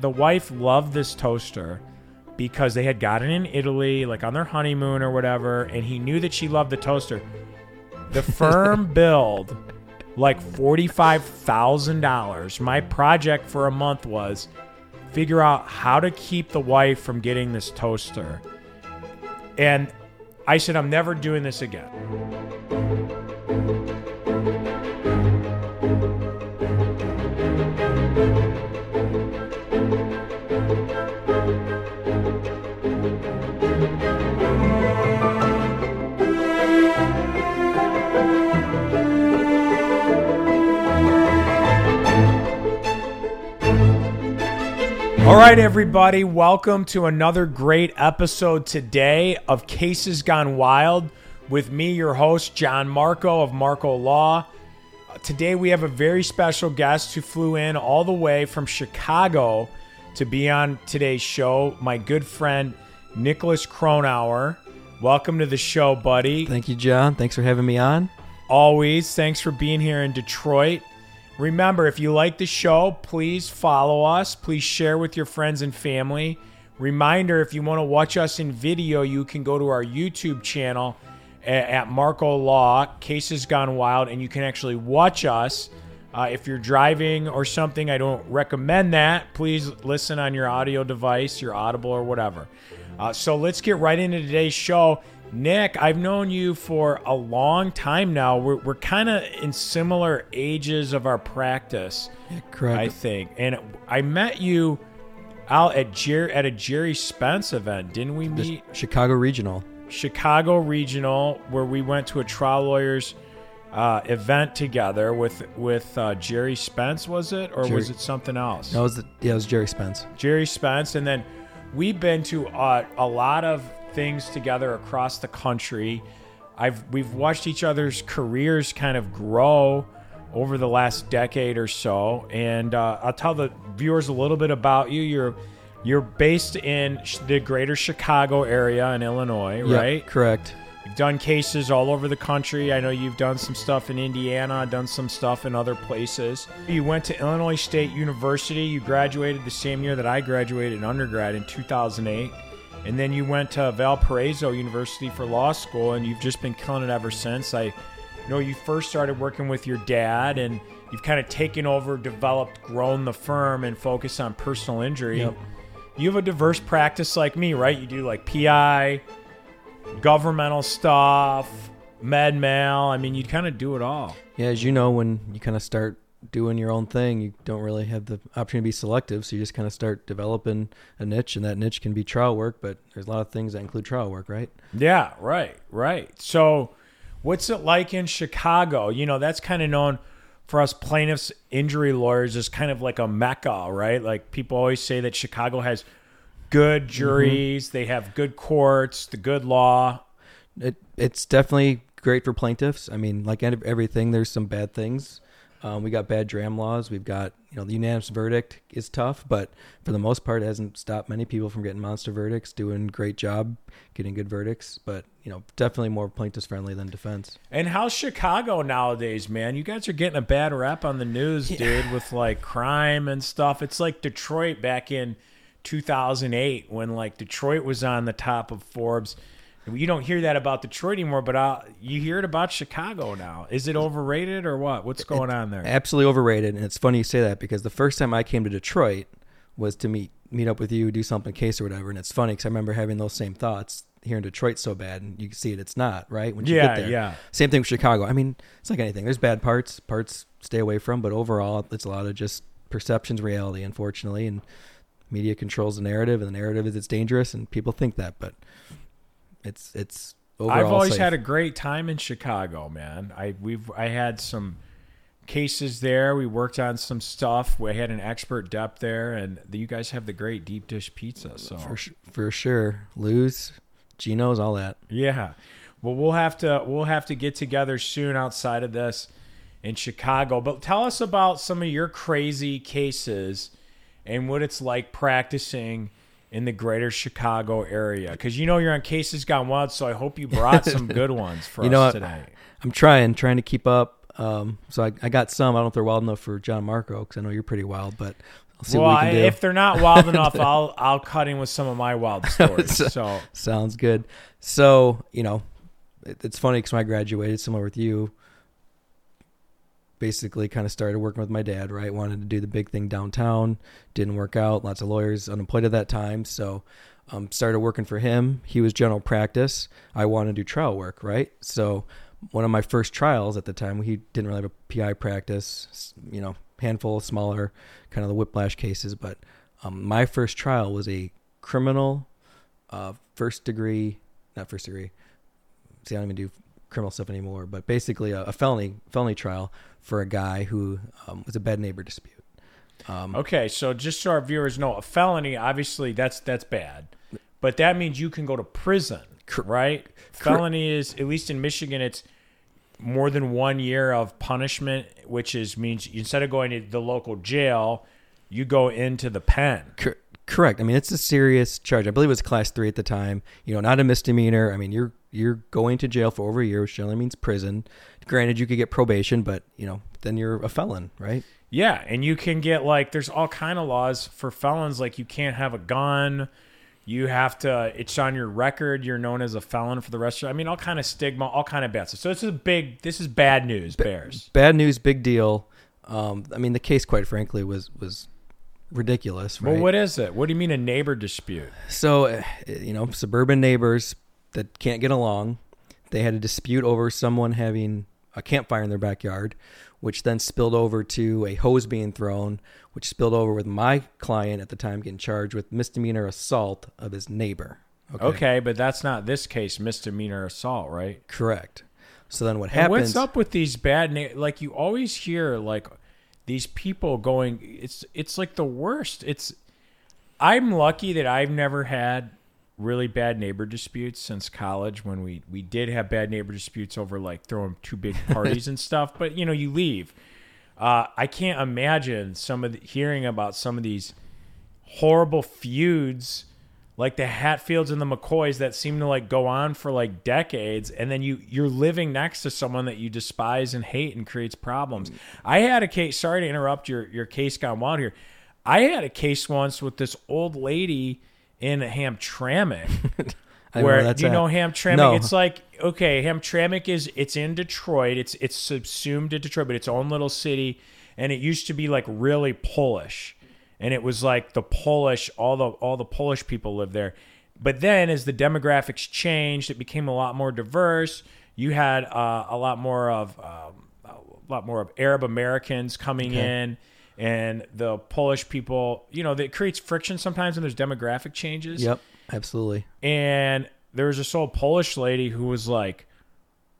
the wife loved this toaster because they had gotten it in Italy, like on their honeymoon or whatever, and he knew that she loved the toaster. The firm billed like forty-five thousand dollars. My project for a month was figure out how to keep the wife from getting this toaster. And I said, I'm never doing this again. All right, everybody, welcome to another great episode today of Cases Gone Wild with me, your host, John Marko of Marko Law. Today, we have a very special guest who flew in all the way from Chicago to be on today's show, my good friend, Nicholas Cronauer. Welcome to the show, buddy. Thank you, John. Thanks for having me on. Always. Thanks for being here in Detroit. Remember, if you like the show, please follow us. Please share with your friends and family. Reminder if you want to watch us in video, you can go to our YouTube channel at Marko Law, Cases Gone Wild, and you can actually watch us. Uh, if you're driving or something, I don't recommend that. Please listen on your audio device, your Audible or whatever. Uh, so let's get right into today's show. Nick, I've known you for a long time now. We're, we're kind of in similar ages of our practice, Correct. I think. And I met you out at Jer- at a Gerry Spence event, didn't we The meet? Chicago Regional. Chicago Regional, where we went to a trial lawyers uh, event together with with uh, Gerry Spence, was it, or Jerry- was it something else? That was the, yeah, it was Gerry Spence. Gerry Spence, and then we've been to uh, a lot of things together across the country. I've we've watched each other's careers kind of grow over the last decade or so, and uh, I'll tell the viewers a little bit about you. You're you're based in the greater Chicago area in Illinois, Yeah, right? correct. You've done cases all over the country. I know you've done some stuff in Indiana, done some stuff in other places. You went to Illinois State University. You graduated the same year that I graduated in undergrad in 2008. And then you went to Valparaiso University for law school, and you've just been killing it ever since. I know you first started working with your dad, and you've kind of taken over, developed, grown the firm, and focused on personal injury. Yep. You have a diverse practice like me, right? You do like PI, governmental stuff, med mal. I mean, you kind of do it all. Yeah, as you know, when you kind of start doing your own thing, you don't really have the opportunity to be selective. So you just kind of start developing a niche, and that niche can be trial work, but there's a lot of things that include trial work, right? Yeah, right, right. So, what's it like in Chicago? You know, that's kind of known for us plaintiffs injury lawyers as kind of like a mecca, right? Like people always say that Chicago has good juries, they have good courts, the good law. It it's definitely great for plaintiffs. I mean, like everything, there's some bad things. Um, we got bad dram laws. We've got you know the unanimous verdict is tough, but for the most part, it hasn't stopped many people from getting monster verdicts. Doing great job getting good verdicts, but you know definitely more plaintiffs friendly than defense. And how's Chicago nowadays, man? You guys are getting a bad rap on the news, dude, with like crime and stuff. It's like Detroit back in 2008 when like Detroit was on the top of Forbes. You don't hear that about Detroit anymore, but uh, you hear it about Chicago now. Is it overrated or what? What's going on there? Absolutely overrated, and it's funny you say that because the first time I came to Detroit was to meet meet up with you, do something case or whatever. And it's funny because I remember having those same thoughts. Here in Detroit's so bad, and you can see it. It's not right when you Yeah, get there. yeah. Same thing with Chicago. I mean, it's like anything. There's bad parts. Parts stay away from, but overall, it's a lot of just perceptions, reality, unfortunately, and media controls the narrative, and the narrative is it's dangerous, and people think that, but it's it's overall. I've always safe. had a great time in Chicago, man. I we've I had some cases there. We worked on some stuff. We had an expert depth there, and you guys have the great deep dish pizza. So for for sure. Lou's, Gino's, all that. yeah, well we'll have to we'll have to get together soon outside of this in Chicago. But tell us about some of your crazy cases and what it's like practicing in the greater Chicago area. Because you know you're on Cases Gone Wild, so I hope you brought some good ones for You us know what? today. I'm trying, trying to keep up. Um, so I, I got some. I don't know if they're wild enough for John Marko because I know you're pretty wild, but see well, what we can do. if they're not wild enough, I'll I'll cut in with some of my wild stories. So Sounds good. So, you know, it, it's funny because when I graduated, similar with you, basically kind of started working with my dad, right? Wanted to do the big thing downtown. Didn't work out. Lots of lawyers unemployed at that time. So, um, started working for him. He was general practice. I wanted to do trial work, right? So, one of my first trials at the time, he didn't really have a PI practice, you know, handful of smaller kind of the whiplash cases. But um, my first trial was a criminal uh, first degree, not first degree. See, I don't even do criminal stuff anymore, but basically a, a felony felony trial for a guy who um, was a bad neighbor dispute. Um, okay, so just so our viewers know, a felony obviously that's that's bad, but that means you can go to prison, Cor- right? Felony is at least in Michigan, it's more than one year of punishment, which is means instead of going to the local jail, you go into the pen. Cor- correct. I mean, it's a serious charge. I believe it was class three at the time. You know, not a misdemeanor. I mean, you're you're going to jail for over a year, which generally means prison. Granted, you could get probation, but you know, then you're a felon, right? Yeah, and you can get like there's all kind of laws for felons like you can't have a gun. You have to it's on your record you're known as a felon for the rest of I mean all kind of stigma, all kind of bad stuff. So this is big this is bad news, Bears. Bad news, big deal. Um, I mean, the case, quite frankly, was was ridiculous, right? Well, what is it? What do you mean a neighbor dispute? So, uh, you know, suburban neighbors that can't get along, they had a dispute over someone having a campfire in their backyard, which then spilled over to a hose being thrown, which spilled over with my client at the time getting charged with misdemeanor assault of his neighbor. Okay, but that's not this case misdemeanor assault, right? Correct. So then what And happens? what's up with these bad na- like you always hear like these people going it's it's like the worst. It's I'm lucky that I've never had really bad neighbor disputes since college when we we did have bad neighbor disputes over like throwing too big parties and stuff, but you know, you leave. Uh, I can't imagine some of the, hearing about some of these horrible feuds like the Hatfields and the McCoys that seem to like go on for like decades and then you you're living next to someone that you despise and hate and creates problems. I had a case sorry to interrupt your your case gone wild here. I had a case once with this old lady in Hamtramck I don't know where do you at. know Hamtramck? No. It's like okay, Hamtramck is it's in Detroit. It's it's subsumed to Detroit, but its own little city, and it used to be like really Polish, and it was like the Polish all the all the Polish people lived there. But then as the demographics changed, it became a lot more diverse. You had uh, a lot more of um, a lot more of Arab Americans coming in. And the Polish people, you know, that creates friction sometimes when there's demographic changes Yep, absolutely. and there was this old Polish lady who was like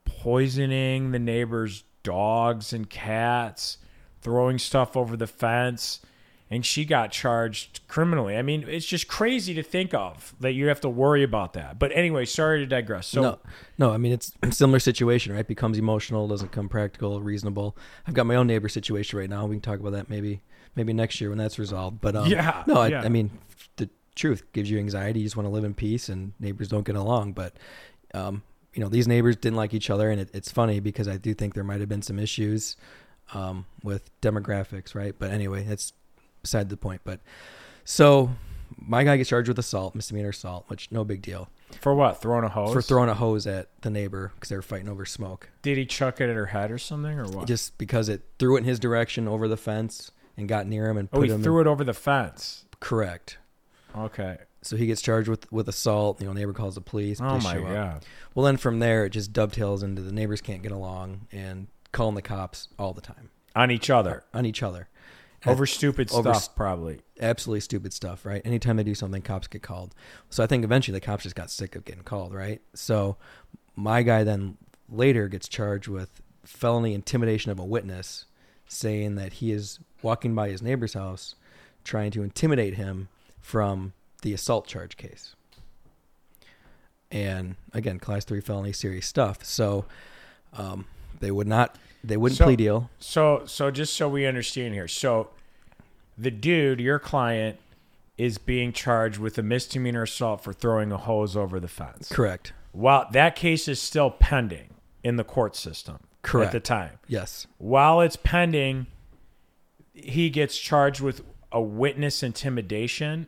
poisoning the neighbors' dogs and cats, throwing stuff over the fence, and she got charged criminally. I mean, it's just crazy to think of that you have to worry about that. But anyway, sorry to digress. So no, no. I mean, it's a similar situation, right? Becomes emotional, doesn't come practical, reasonable. I've got my own neighbor situation right now. We can talk about that maybe, maybe next year when that's resolved. But um, Yeah, no, I, yeah. I mean, the truth gives you anxiety. You just want to live in peace, and neighbors don't get along. But, um, you know, these neighbors didn't like each other, and it, it's funny because I do think there might have been some issues um, with demographics, right? But anyway, that's beside the point. But so my guy gets charged with assault, misdemeanor assault, which no big deal for what? Throwing a hose? for throwing a hose at the neighbor because they were fighting over smoke. Did he chuck it at her head or something, or what? Just because it threw it in his direction over the fence and got near him and oh, put he him threw in, it over the fence. correct. Okay. So he gets charged with with assault. You know, neighbor calls the police. Oh police my show up. god. Well, then from there it just dovetails into the neighbors can't get along and calling the cops all the time On each other on each other. Over stupid over stuff, probably. absolutely stupid stuff, right? Anytime they do something, cops get called. So I think eventually the cops just got sick of getting called, right? So my guy then later gets charged with felony intimidation of a witness, saying that he is walking by his neighbor's house trying to intimidate him from the assault charge case. And again, class three felony, serious stuff. So um, they would not, they wouldn't So- plea deal. So, so just so we understand here, so the dude, your client, is being charged with a misdemeanor assault for throwing a hose over the fence. Correct. While that case is still pending in the court system Correct. at the time. Yes. While it's pending, he gets charged with a witness intimidation,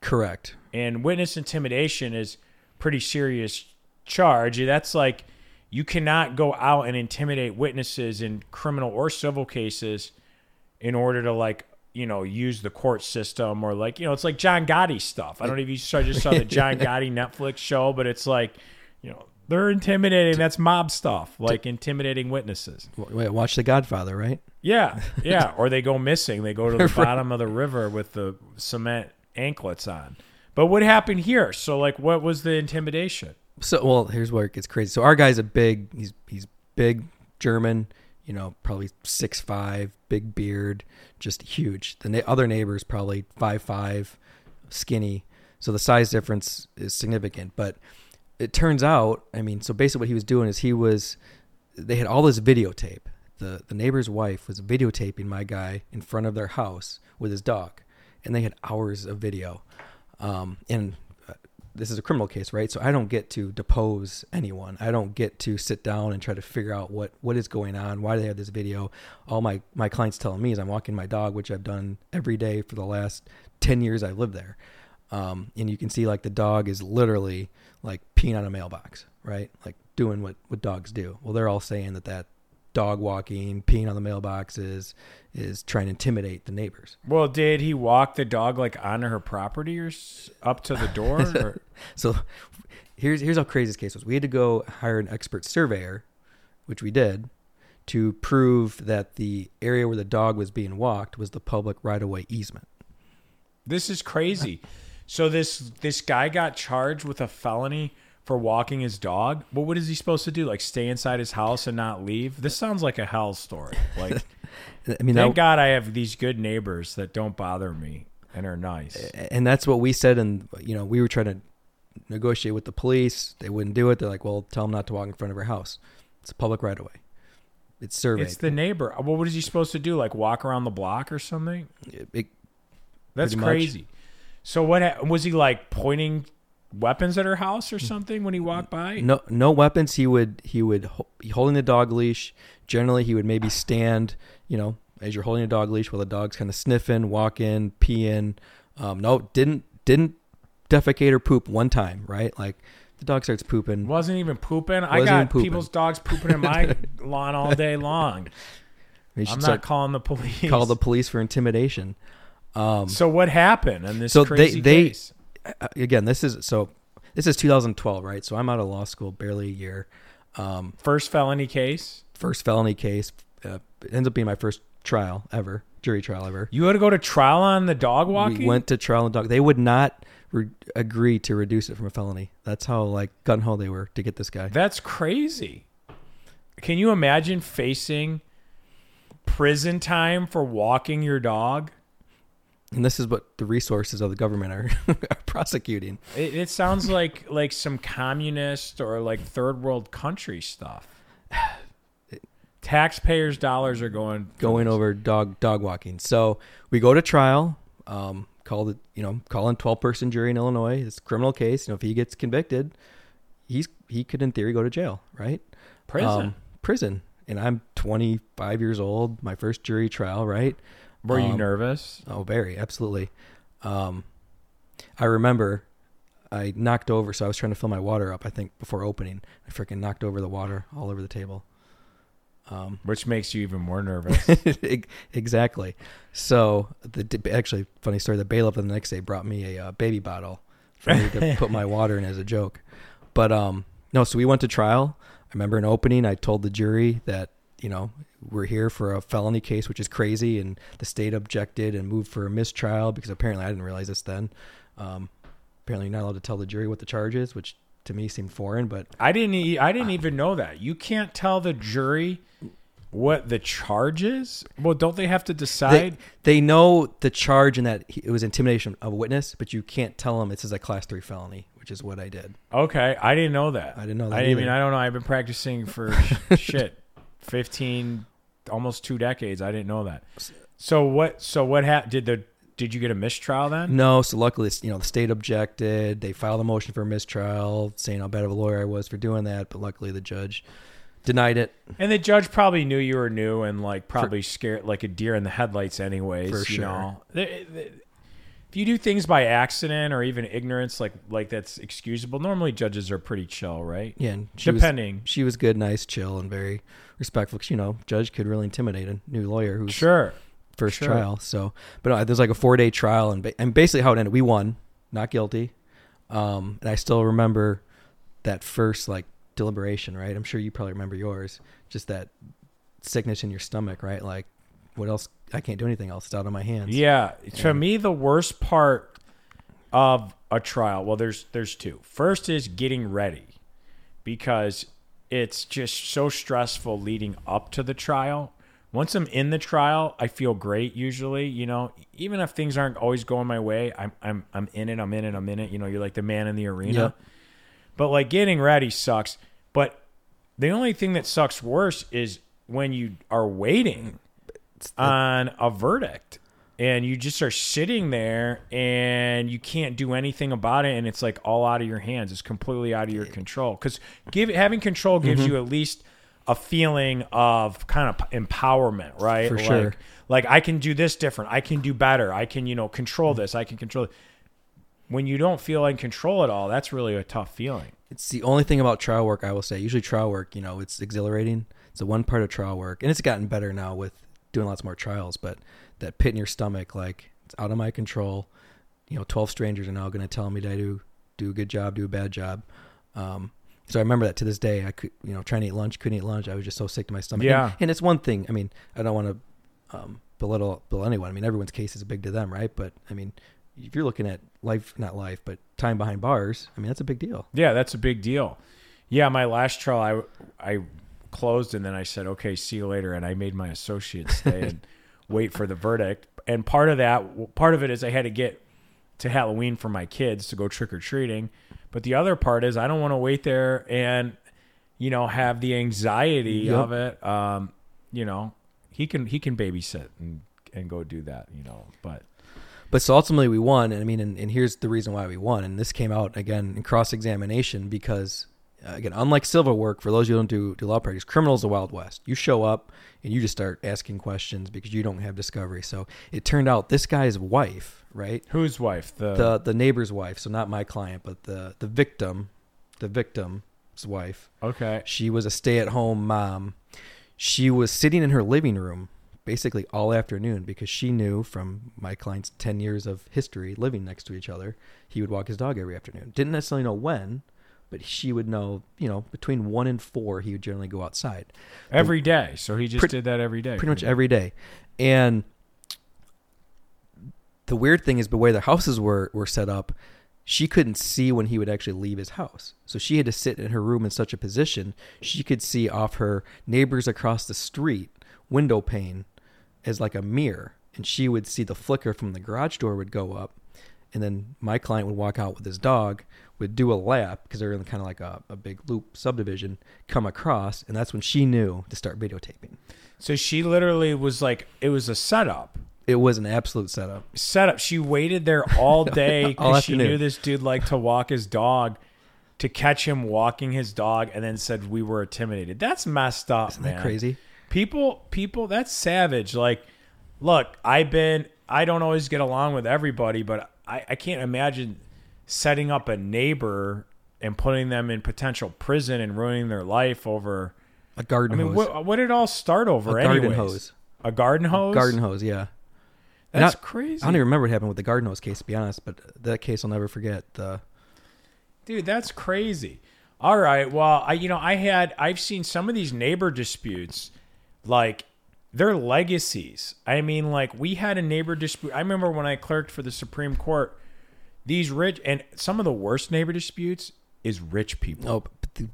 Correct. and witness intimidation is pretty serious charge. That's like you cannot go out and intimidate witnesses in criminal or civil cases in order to like you know use the court system or like you know it's like John Gotti stuff. I don't know if you saw just saw the John Gotti Netflix show, but it's like you know they're intimidating. That's mob stuff, like intimidating witnesses. Wait, watch The Godfather, right? Yeah, yeah. or they go missing. They go to the bottom of the river with the cement anklets on. But what happened here? So like, what was the intimidation? So, well, here's where it gets crazy. So our guy's a big. He's he's big German. You know, probably six five, big beard, just huge. The na- other neighbor's probably five five, skinny. So the size difference is significant. But it turns out, I mean, so basically what he was doing is he was, they had all this videotape. The the neighbor's wife was videotaping my guy in front of their house with his dog, and they had hours of video. Um, and this is a criminal case, right? So I don't get to depose anyone. I don't get to sit down and try to figure out what what is going on. Why they have this video? All my my clients telling me is I'm walking my dog, which I've done every day for the last ten years I've lived there. Um, and you can see like the dog is literally like peeing on a mailbox, right? Like doing what what dogs do. Well, they're all saying that that dog walking, peeing on the mailboxes, is trying to intimidate the neighbors. Well, did he walk the dog like onto her property or up to the door? Or? So here's here's how crazy this case was. We had to go hire an expert surveyor, which we did, to prove that the area where the dog was being walked was the public right of way easement. This is crazy. So this this guy got charged with a felony for walking his dog. But what is he supposed to do? Like stay inside his house and not leave? This sounds like a hell story. Like I mean, thank that, God I have these good neighbors that don't bother me and are nice. and that's what we said. And you know, we were trying to negotiate with the police. They wouldn't do it. They're like, "Well, tell them not to walk in front of our house. It's a public right of way. It's surveyed. It's the neighbor. Uh, well, what is he supposed to do? Like walk around the block or something? It- it- That's Pretty much. crazy. So what was he like pointing weapons at her house or something when he walked by? no no weapons he would he would be holding the dog leash generally he would maybe stand you know as you're holding a dog leash while the dog's kind of sniffing walking peeing um, no didn't didn't defecate or poop one time right like the dog starts pooping Wasn't even pooping. I Wasn't got pooping. people's dogs pooping in my lawn all day long. I'm not calling the police. call the police for intimidation um, So what happened in this So they- crazy they- case? Again this is so this is 2012 right so i'm out of law school barely a year um, First felony case. first felony case uh, it ends up being my first trial ever jury trial ever You had to go to trial on the dog walking. We went to trial and dog. They would not re- agree to reduce it from a felony. That's how like gun ho they were to get this guy. That's crazy. Can you imagine facing prison time for walking your dog? And this is what the resources of the government are, are prosecuting. It, it sounds like like some communist or like third world country stuff. Taxpayers' dollars are going Going over dog dog walking. So we go to trial. Um, call it you know call in twelve person jury in Illinois. It's a criminal case. You know if he gets convicted, he's he could in theory go to jail, right? prison. Um, prison. And I'm 25 years old. My first jury trial, right? Were you um, nervous? Oh, very, absolutely. Um, I remember I knocked over, so I was trying to fill my water up, I think, before opening. I freaking knocked over the water all over the table. Um, Which makes you even more nervous. exactly. So, the actually, funny story the bailiff the next day brought me a uh, baby bottle for me to put my water in as a joke. But, um, no, so we went to trial. I remember in opening, I told the jury that, you know, we're here for a felony case, which is crazy. And the state objected and moved for a mistrial because apparently I didn't realize this then. Um, apparently, you're not allowed to tell the jury what the charge is, which to me seemed foreign. But I didn't. E- I didn't even know that. You can't tell the jury what the charge is. Well, don't they have to decide? they know the charge and that it was intimidation of a witness, but you can't tell them this is a class three felony, which is what I did. okay, I didn't know that. I didn't know that I, I mean. I don't know. I've been practicing for shit, fifteen, almost two decades. I didn't know that. So what? So what happened? Did the did you get a mistrial then? No, so luckily, you know, the state objected. They filed a motion for a mistrial, saying how bad of a lawyer I was for doing that. But luckily, the judge Denied it. And the judge probably knew you were new and like probably scared like a deer in the headlights, anyways. For you know, if you do things by accident or even ignorance, like like that's excusable. Normally, judges are pretty chill, right? Yeah, she Depending. Was, she was good, nice, chill, and very respectful. 'cause, you know, judge could really intimidate a new lawyer who's Sure. first sure. trial. So, but uh, there's like a four day trial, and ba- and basically how it ended, we won, not guilty. Um, and I still remember that first like deliberation, right? I'm sure you probably remember yours. Just that sickness in your stomach, right? Like, what else? I can't do anything else. It's out of my hands. Yeah. To me, the worst part of a trial, well, there's there's two. First is getting ready, because it's just so stressful leading up to the trial. Once I'm in the trial, I feel great. Usually, you know, even if things aren't always going my way, I'm I'm I'm in it. I'm in it. I'm in it. You know, you're like the man in the arena. Yep. But like getting ready sucks. But the only thing that sucks worse is when you are waiting on a verdict and you just are sitting there and you can't do anything about it and it's like all out of your hands it's completely out of your control because give having control gives Mm-hmm. you at least a feeling of kind of empowerment right For like, sure. like i can do this different i can do better i can you know control Mm-hmm. this i can control it. when you don't feel in control at all that's really a tough feeling It's the only thing about trial work I will say. Usually trial work, you know, it's exhilarating. It's the one part of trial work, and it's gotten better now with doing lots more trials. But that pit in your stomach, like it's out of my control. You know, twelve strangers are now going to tell me that I do do a good job, do a bad job. Um, so I remember that to this day. I could, you know, trying to eat lunch, couldn't eat lunch. I was just so sick to my stomach. Yeah. and, and it's one thing. I mean, I don't want to um, belittle belittle anyone. I mean, everyone's case is big to them, right? But I mean, if you're looking at life, not life, but time behind bars, I mean, that's a big deal. Yeah, that's a big deal. Yeah, my last trial, I I closed and then I said, "Okay, see you later," and I made my associates stay and wait for the verdict. And part of that, part of it is I had to get to Halloween for my kids to go trick or treating, but the other part is I don't want to wait there and you know have the anxiety Yep. of it. Um, you know, he can he can babysit and and go do that. You know, but But so ultimately we won, and I mean, and, and here's the reason why we won. And this came out again in cross examination because, Uh, again, unlike civil work, for those who don't do, do law practice, criminals the Wild West. You show up and you just start asking questions because you don't have discovery. So it turned out this guy's wife, right, whose wife? The, the the neighbor's wife, so not my client, but the the victim, the victim's wife. okay. She was a stay at home mom. She was sitting in her living room basically all afternoon because she knew from my client's 10 years of history living next to each other, he would walk his dog every afternoon. Didn't necessarily know when, but she would know, you know, between 1 and 4 he would generally go outside. Every day, so he just did that every day. Pretty much every day. And the weird thing is the way the houses were were set up, she couldn't see when he would actually leave his house. So she had to sit in her room in such a position she could see off her neighbors across the street window pane as like a mirror and she would see the flicker from the garage door would go up and then my client would walk out with his dog would do a lap because they're in kind of like a, a big loop subdivision come across and that's when she knew to start videotaping So she literally was like, it was a setup. it was an absolute setup Setup. She waited there all day because she knew this dude liked to walk his dog to catch him walking his dog and then said we were intimidated. That's messed up, isn't man. that crazy People, people, that's savage. Like, look, I've been, I don't always get along with everybody, but I, I can't imagine setting up a neighbor and putting them in potential prison and ruining their life over. a garden hose. I mean, hose what, what did it all start over? a garden hose A garden hose. garden hose yeah That's Not- crazy. I don't even remember what happened with the garden hose case, to be honest, but that case I'll never forget. The Dude, that's crazy. All right. Well, I you know, I had I've seen some of these neighbor disputes like they're legacies. I mean, like we had a neighbor dispute. I remember when I clerked for the Supreme Court, these rich and some of the worst neighbor disputes is rich people. oh,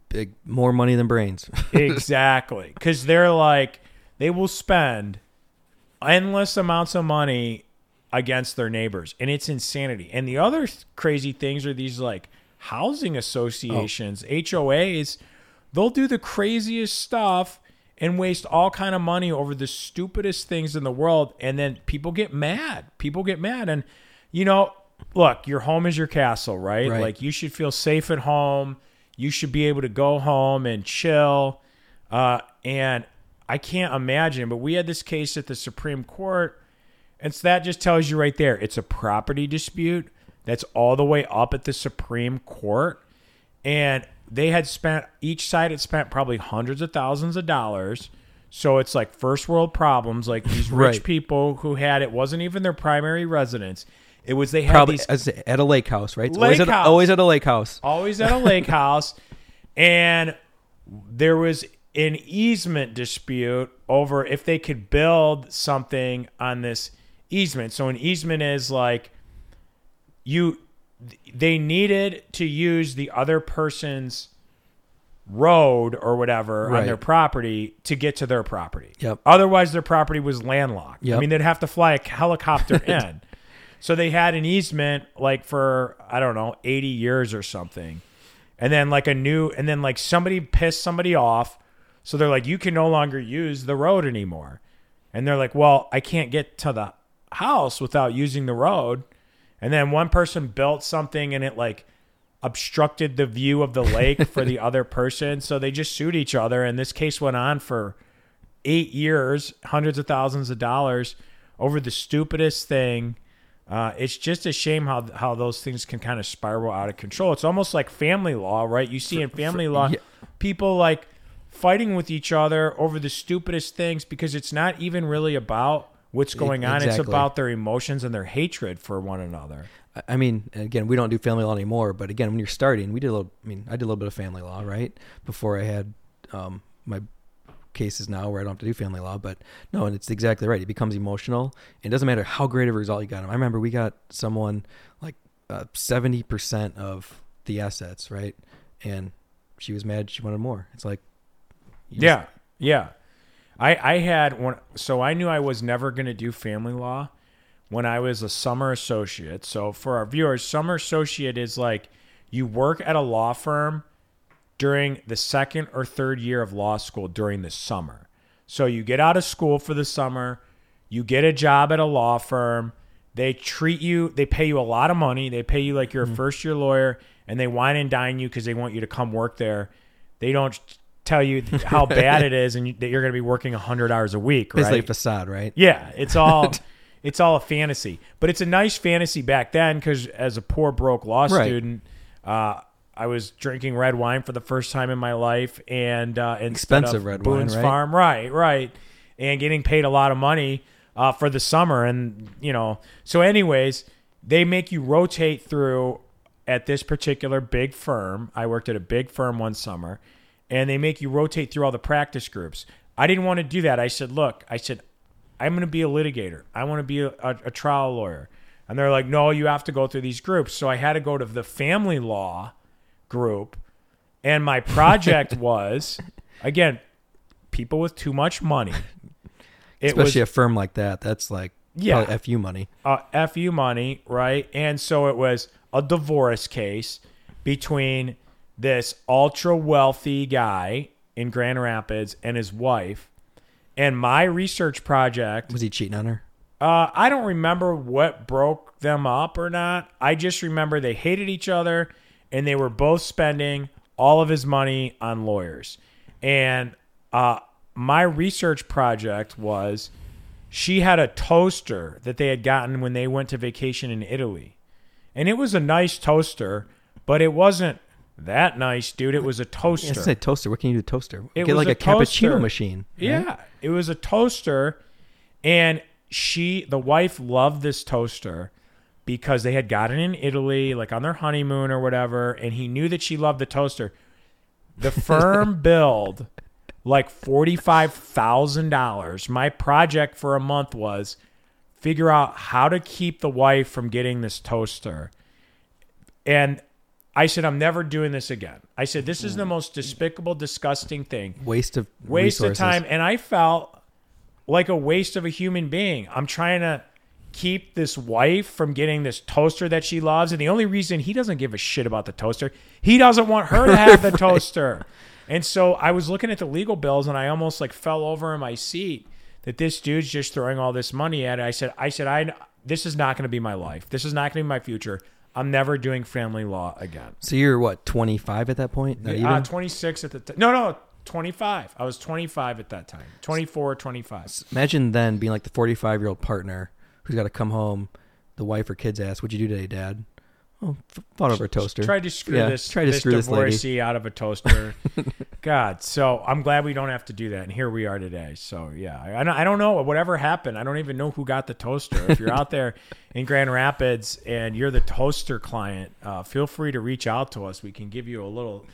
big more money than brains. exactly. Cuz they're like they will spend endless amounts of money against their neighbors and it's insanity. And the other th- crazy things are these like housing associations, oh. HOAs, they'll do the craziest stuff and waste all kind of money over the stupidest things in the world and then people get mad. People get mad and you know, look, your home is your castle, right? Right. Like you should feel safe at home. You should be able to go home and chill. Uh, and I can't imagine, but we had this case at the Supreme Court. And so that just tells you right there it's a property dispute that's all the way up at the Supreme Court. And they had spent, each side had spent probably hundreds of thousands of dollars. So it's like first world problems, like these rich Right. people who had it wasn't even their primary residence. It was they had Probably these as, at a lake house, right? Lake always, at, house. always at a lake house. always at a lake house, and there was an easement dispute over if they could build something on this easement. So an easement is like you they needed to use the other person's road or whatever on their property to get to their property. Yep. Otherwise their property was landlocked. I mean they'd have to fly a helicopter in. So they had an easement like for I don't know, 80 years or something. And then like a new and then like somebody pissed somebody off. So they're like you can no longer use the road anymore. And they're like, "Well, I can't get to the house without using the road." And then one person built something and it like obstructed the view of the lake for the other person. So they just sued each other. And this case went on for eight years, hundreds of thousands of dollars over the stupidest thing. Uh, it's just a shame how how those things can kind of spiral out of control. It's almost like family law, right? You see in family law, yeah. people like fighting with each other over the stupidest things because it's not even really about what's going on. It's about their emotions and their hatred for one another. I- mean, again, we don't do family law anymore, but again, when you're starting, we did a little. I mean, I did a little bit of family law, right? Before I had um, my cases now where I don't have to do family law, but no, and it's exactly right. It becomes emotional. It doesn't matter how great of a result you got. I remember we got someone like uh, seventy percent of the assets, right? And she was mad. She wanted more. It's like, just- Yeah, yeah. I I had one, so I knew I was never going to do family law when I was a summer associate. So for our viewers, summer associate is like you work at a law firm during the second or third year of law school during the summer. So you get out of school for the summer, you get a job at a law firm. They treat you, they pay you a lot of money. They pay you like you're a mm-hmm. first year lawyer and they wine and dine you because they want you to come work there. They don't tell you how bad it is and you, that you're going to be working 100 hours a week, right? a facade, right? Yeah, it's all it's all a fantasy, but it's a nice fantasy back then because as a poor broke law Right. student, uh, I was drinking red wine for the first time in my life, and uh, Expensive red wine, Boone's right? Farm, right, right, and getting paid a lot of money uh, for the summer, and you know, so anyways, they make you rotate through at this particular big firm. I worked at a big firm one summer, and they make you rotate through all the practice groups. I didn't want to do that. I said, look, I said, I'm going to be a litigator. I want to be a, a, a trial lawyer. And they're like, no, you have to go through these groups. So I had to go to the family law group. And my project was, again, people with too much money. It Especially was a firm like that. That's like Yeah. fu money. uh, FU money, right? And so it was a divorce case between this ultra wealthy guy in Grand Rapids and his wife. And my research project, Was he cheating on her? uh, I don't remember what broke them up or not. I just remember they hated each other and they were both spending all of his money on lawyers. And uh, my research project was she had a toaster that they had gotten when they went to vacation in Italy. And it was a nice toaster, but it wasn't that nice, dude. It was a toaster. It's a toaster. What can you do toaster? It Get was like a a, cappuccino machine. right? Yeah, it was a toaster, and she, the wife, loved this toaster because they had gotten it in Italy, like on their honeymoon or whatever, and he knew that she loved the toaster. The firm billed like forty five thousand dollars. My project for a month was figure out how to keep the wife from getting this toaster, and. I said, I'm never doing this again. I said, this is the most despicable, disgusting thing. Waste of waste resources. of time. And i felt like a waste of a human being. I'm trying to keep this wife from getting this toaster that she loves. And the only reason he doesn't give a shit about the toaster he doesn't want her to have the toaster. And so i was looking at the legal bills and i almost like fell over in my seat that this dude's just throwing all this money at it. I said i said i this is not going to be my life. This is not going to be my future i'm never doing family law again So you're what, 25 at that point? Not even? uh, 26 at the t- no no 25. I was 25 at that time. 24, 25. Imagine then being like the 45 year old partner who's got to come home. The wife or kids ask, "What'd you do today, Dad?" Oh, f- fought over a toaster. Tried to screw Yeah, this, tried to this screw this lady. divorcee out of a toaster. God, so I'm glad we don't have to do that, and here we are today. So yeah, I, I don't, know whatever happened. I don't even know who got the toaster. If you're out there in Grand Rapids and you're the toaster client, uh, feel free to reach out to us. We can give you a little.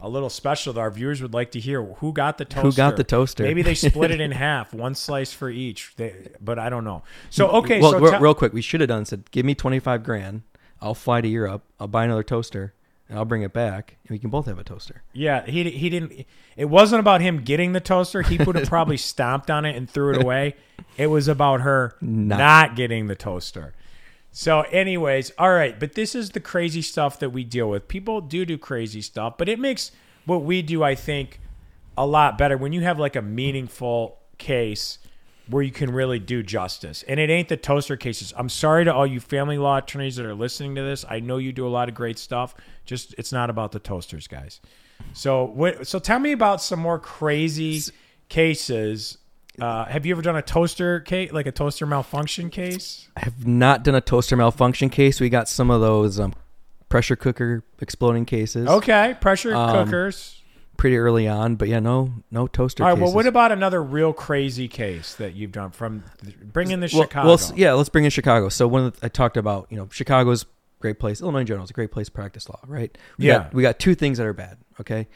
A little special that our viewers would like to hear who got the toaster. Who got the toaster? Maybe they split it in half, one slice for each. They, but I don't know. So okay, well, so real, tell- real quick, we should have done said, "Give me 25 grand. I'll fly to Europe. I'll buy another toaster, and I'll bring it back, and we can both have a toaster." Yeah, he he didn't. It wasn't about him getting the toaster. He would have probably stomped on it and threw it away. It was about her Not- not, getting the toaster. So, anyways, all right. But this is the crazy stuff that we deal with. People do do crazy stuff, but it makes what we do, I think, a lot better when you have like a meaningful case where you can really do justice. And it ain't the toaster cases. I'm sorry to all you family law attorneys that are listening to this. I know you do a lot of great stuff. Just it's not about the toasters, guys. So what so tell me about some more crazy cases. Uh, have you ever done a toaster case, like a toaster malfunction case? I have not done a toaster malfunction case. We got some of those um, pressure cooker exploding cases Okay, pressure Um, cookers. Pretty early on, but yeah, no, no toaster. All right. cases. Well, what about another real crazy case that you've done from bring in the Well- Chicago? Well, yeah, let's bring in Chicago. So when I talked about, you know, Chicago's a great place. Illinois in general is a great place to practice law, right? We Yeah. Got, we got two things that are bad. Okay,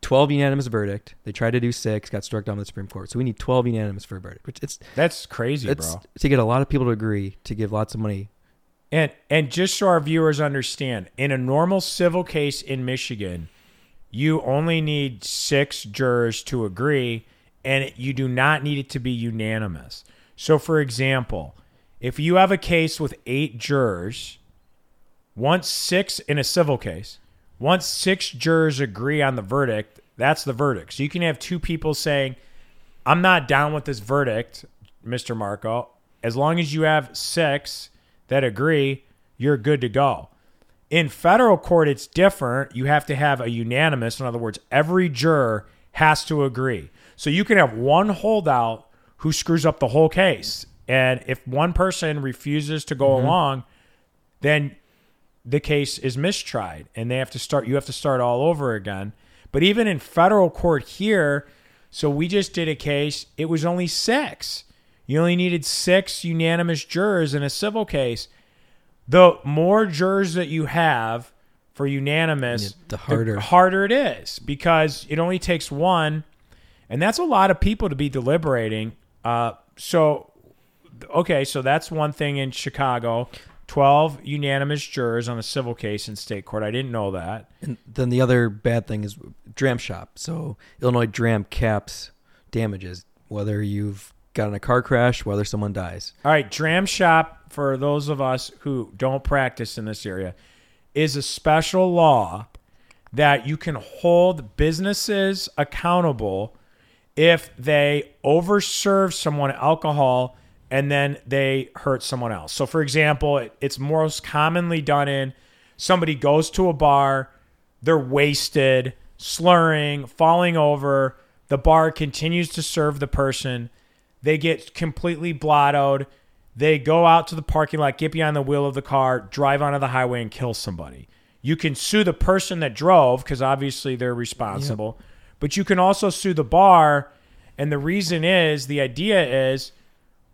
twelve unanimous verdict. They tried to do six, got struck down by the Supreme Court. So we need twelve unanimous for a verdict, which it's That's crazy, it's bro. to get a lot of people to agree to give lots of money. And and just so our viewers understand, in a normal civil case in Michigan, you only need six jurors to agree, and you do not need it to be unanimous. So, for example, if you have a case with eight jurors, once six in a civil case, once six jurors agree on the verdict, that's the verdict. So you can have two people saying, I'm not down with this verdict, Mr. Marko. As long as you have six that agree, you're good to go. In federal court, it's different. You have to have a unanimous. In other words, every juror has to agree. So you can have one holdout who screws up the whole case. And if one person refuses to go mm-hmm. along, then the case is mistried and they have to start you have to start all over again but even in federal court here so we just did a case it was only six you only needed six unanimous jurors in a civil case the more jurors that you have for unanimous Yeah, the harder. harder it is because it only takes one and that's a lot of people to be deliberating uh, so okay, so that's one thing in Chicago. 12 unanimous jurors on a civil case in state court. I didn't know that. And then the other bad thing is dram shop. So Illinois dram caps damages, whether you've got in a car crash, whether someone dies. All right, Dram Shop, for those of us who don't practice in this area, is a special law that you can hold businesses accountable if they overserve someone alcohol and then they hurt someone else. So, for example, it, it's most commonly done in somebody goes to a bar, they're wasted, slurring, falling over. The bar continues to serve the person. They get completely blottoed. They go out to the parking lot, get behind the wheel of the car, drive onto the highway, and kill somebody. You can sue the person that drove because obviously they're responsible, but you can also sue the bar. And the reason is the idea is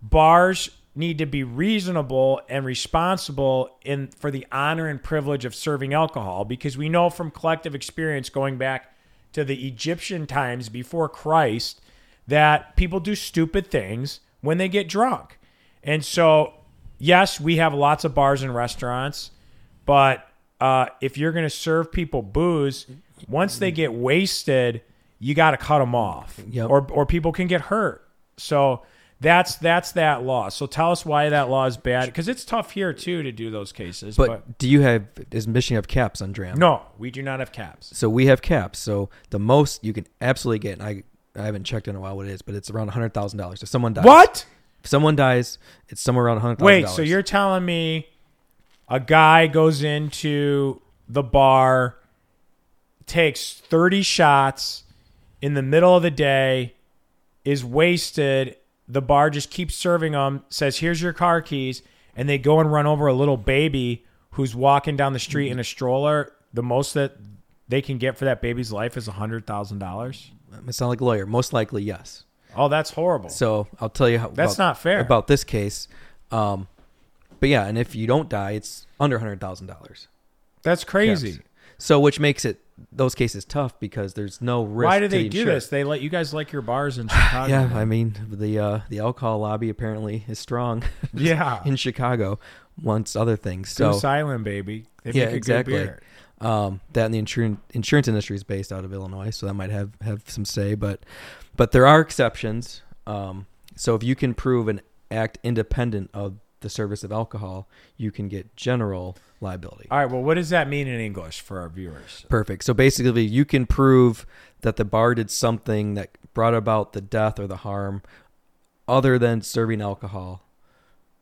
bars need to be reasonable and responsible in for the honor and privilege of serving alcohol because we know from collective experience going back to the Egyptian times before Christ that people do stupid things when they get drunk. And so, yes, we have lots of bars and restaurants, but uh, if you're going to serve people booze, once they get wasted, you got to cut them off, Yep. or or people can get hurt. So that's that's that law. So tell us why that law is bad because it's tough here too to do those cases. But, But, do you have is Michigan have caps on dram? no, we do not have caps. So we have caps. So the most you can absolutely get, and I I haven't checked in a while what it is, but it's around hundred thousand dollars. If someone dies, What? If someone dies, it's somewhere around hundred. Wait, so you're telling me a guy goes into the bar, takes 30 shots, in the middle of the day, is wasted. The bar just keeps serving them, says, Here's your car keys. And they go and run over a little baby who's walking down the street in a stroller. The most that they can get for that baby's life is $100,000. I sound like a lawyer. Most likely, yes. Oh, that's horrible. So I'll tell you how. That's about, not fair. about this case. Um, but yeah, and if you don't die, it's under hundred thousand dollars. That's crazy. So which makes it those cases tough because there's no risk. Why do they the do this? They let you guys like your bars in Chicago. Yeah, I mean the uh, the alcohol lobby apparently is strong yeah. in Chicago, wants other things. So Goose Island, baby. They Yeah, exactly. Um, that and the insurance insurance industry is based out of Illinois, so that might have have some say. But but there are exceptions. Um, so if you can prove an act independent of the service of alcohol, you can get general liability. All right. Well, what does that mean in English for our viewers? Perfect. So basically, you can prove that the bar did something that brought about the death or the harm other than serving alcohol.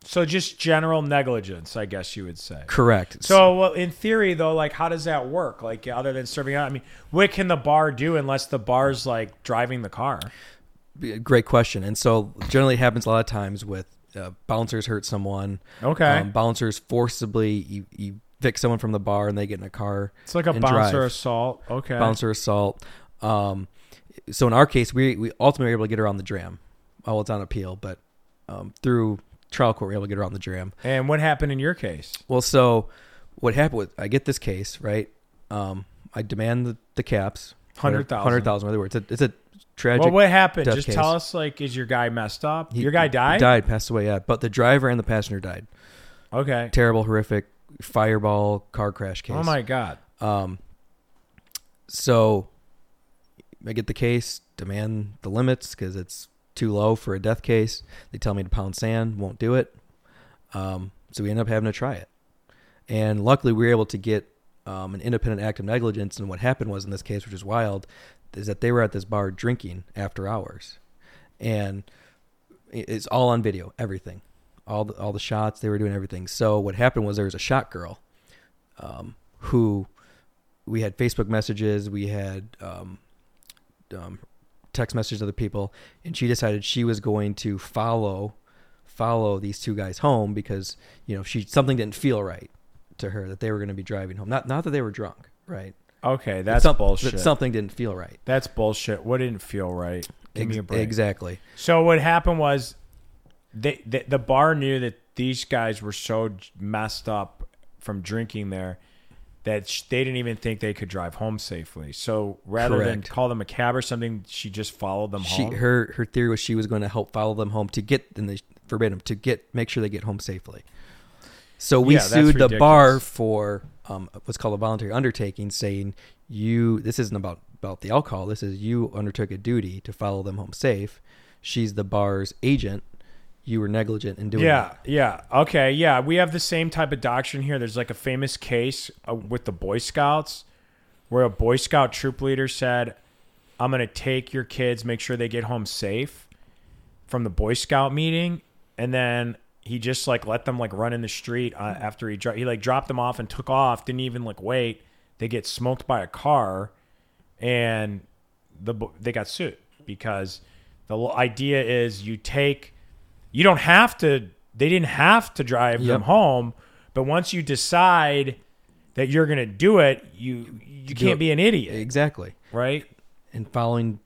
So just general negligence, I guess you would say. Correct. So, well, in theory, though, like, how does that work? Like, other than serving out, I mean, what can the bar do unless the bar's like driving the car? great question. And so generally, it happens a lot of times with uh, bouncers hurt someone. Okay, Um, bouncers forcibly evict someone from the bar and they get in a car. it's like a bouncer drive. assault. Okay, Bouncer assault. Um, so in our case, we we ultimately were able to get around the dram. Oh, it's on appeal, but um, through trial court, we were able to get around the dram. And what happened in your case? Well, so what happened was I get this case right. Um, I demand the, the caps. Hundred thousand. Hundred thousand. In other words, it's a, it's a tragic. Well, what happened? Just case. tell us. Like, is your guy messed up? he- your guy died. Died, passed away. Yeah, but the driver and the passenger died. Okay. Terrible, horrific fireball car crash case. Oh my god. Um, so I get the case, demand the limits because it's too low for a death case. They tell me to pound sand, won't do it. Um, so we end up having to try it. And luckily, we were able to get um, an independent act of negligence. And what happened was in this case, which is wild, is that they were at this bar drinking after hours, and it's all on video, everything, all the, all the shots they were doing, everything. So what happened was there was a shot girl, um, who we had Facebook messages, we had um, um, text messages to other people, and she decided she was going to follow follow these two guys home because you know she something didn't feel right to her that they were going to be driving home. Not not that they were drunk, right? Okay, that's Some- bullshit. Something didn't feel right. That's bullshit. What didn't feel right? Give me a break. Exactly. So what happened was, they, the the bar knew that these guys were so messed up from drinking there that sh- they didn't even think they could drive home safely. So rather than call them a cab or something, she just followed them She home. her her theory was she was going to help follow them home to get and they forbade them to get make sure they get home safely. So we Yeah, sued the bar for um, what's called a voluntary undertaking, saying you this isn't about about the alcohol. This is you undertook a duty to follow them home safe. She's the bar's agent. You were negligent in doing yeah, that. yeah. Okay, yeah. We have the same type of doctrine here. There's like a famous case uh, with the Boy Scouts where a Boy Scout troop leader said, I'm going to take your kids, make sure they get home safe from the Boy Scout meeting. And then he just like let them like run in the street uh, after he, dro- he like dropped them off and took off, didn't even like wait. They get smoked by a car and the they got sued because the idea is you take you don't have to they didn't have to drive them home but once you decide that you're going to do it you you can't be an idiot Exactly. right and following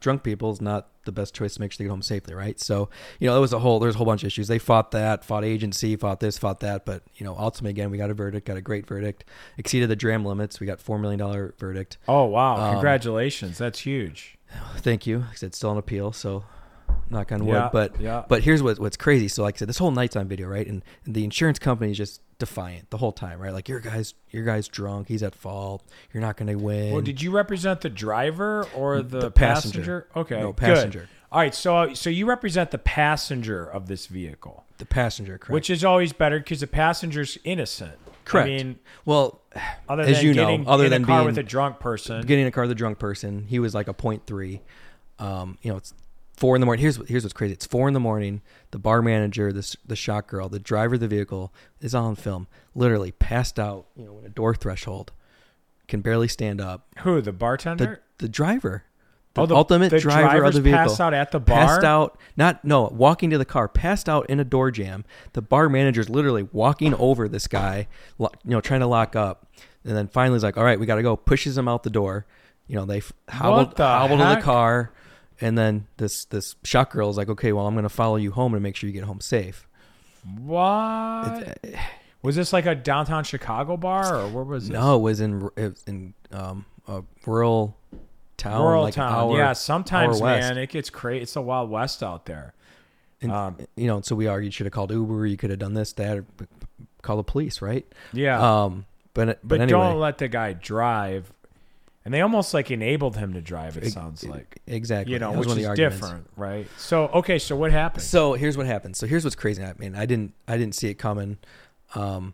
drunk people is not the best choice to make sure they get home safely, right? So, you know, there was a whole there's a whole bunch of issues. They fought that, fought agency, fought this, fought that, but you know, ultimately again, we got a verdict, got a great verdict, exceeded the dram limits. We got four million dollar verdict. oh wow Um, congratulations that's huge Thank you. Like I said, it's still on appeal, so knock on wood. Yeah, but yeah. but here's what what's crazy. So like I said, this whole night's on video, right? And, and the insurance company is just defiant the whole time, right? Like your guy's your guy's drunk, he's at fault. You're not going to win. well did you represent the driver or the, The passenger? passenger. okay No, good. passenger. all right so so you represent the passenger of this vehicle the passenger, correct? which is always better because the passenger's innocent correct. i mean well, other as than you know, other in than a car being with a drunk person getting in a car with a drunk person. He was like a point three. Um, you know, it's four in the morning. Here's what- here's what's crazy. It's four in the morning. The bar manager, this the shot girl, the driver of the vehicle is on film. Literally passed out. You know, in a door threshold, can barely stand up. who the The bartender the driver, The Oh, the ultimate the driver of the vehicle passed out at the bar. passed out. Not no, walking to the car, passed out in a door jamb. The bar manager's literally walking over this guy, you know, trying to lock up, and then finally he's like, "All right, we got to go." Pushes him out the door. You know, they f- hobbled, the hobbled to the car, and then this this shot girl is like, "Okay, well, I'm going to follow you home and make sure you get home safe." What? was this like a downtown Chicago bar or where was this? No, it was in it was in um, a rural town, Rural like an town. hour- yeah, sometimes, hour west. man, it gets crazy. It's the Wild West out there. And, Um, you know, so we argued, You should have called Uber. You could have done this, that, or b- b- call the police, right? Yeah. Um, but but, but anyway, don't let the guy drive. And they almost like enabled him to drive, it sounds like. exactly. You know, which is different, right? So, okay, so what happened? So here's what happened. So here's what's crazy. I mean, I didn't I didn't see it coming. Um,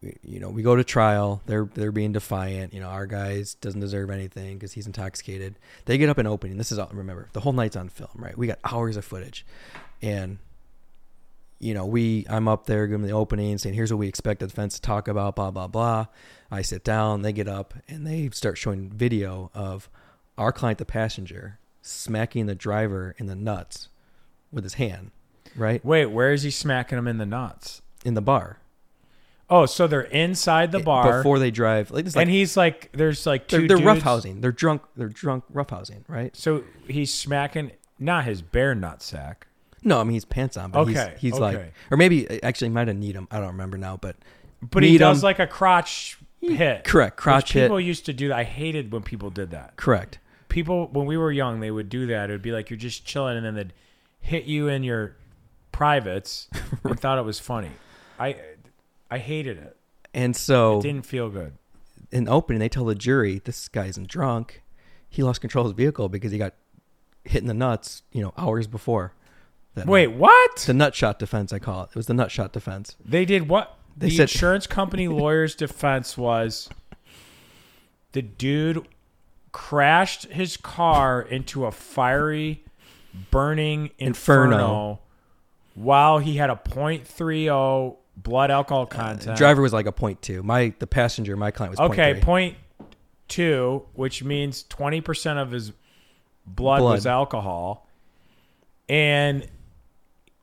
we, you know, we go to trial. They're they're being defiant. You know, our guys doesn't deserve anything because he's intoxicated. They get up and opening. This is all, remember the whole night's on film, right? We got hours of footage, and you know, we I'm up there giving the opening, saying, "Here's what we expect the defense to talk about." Blah blah blah. I sit down. They get up and they start showing video of our client, the passenger, smacking the driver in the nuts with his hand, right Wait, where is he smacking him in the nuts? in the bar Oh, so they're inside the eh, bar. before they drive. Like like and he's like, there's like 2 they're, they're dudes. roughhousing. They're drunk. They're drunk roughhousing, right? So he's smacking, not his bare nut sack. No, I mean he's pants on, but Okay, he's, he's okay. like, or maybe uh, actually he might have kneed him. I don't remember now, but But he does like a crotch hit. correct crotch hit. People used to do that. I hated when people did that. correct. People, when we were young, they would do that. It would be like you're just chilling and then they'd hit you in your privates and thought it was funny. I, I hated it. And so It didn't feel good. in opening, they tell the jury this guy isn't drunk. He lost control of his vehicle because he got hit in the nuts. You know, hours before. Wait, night. what? the nut shot defense. I call it. It was the nut shot defense. They did what? They the said- insurance company lawyer's defense was the dude crashed his car into a fiery, burning inferno, Inferno. while he had a .30 blood alcohol uh, content. The driver was like a point two. My the passenger, my client was okay, Point point two, which means twenty percent of his blood, Blood. was alcohol, and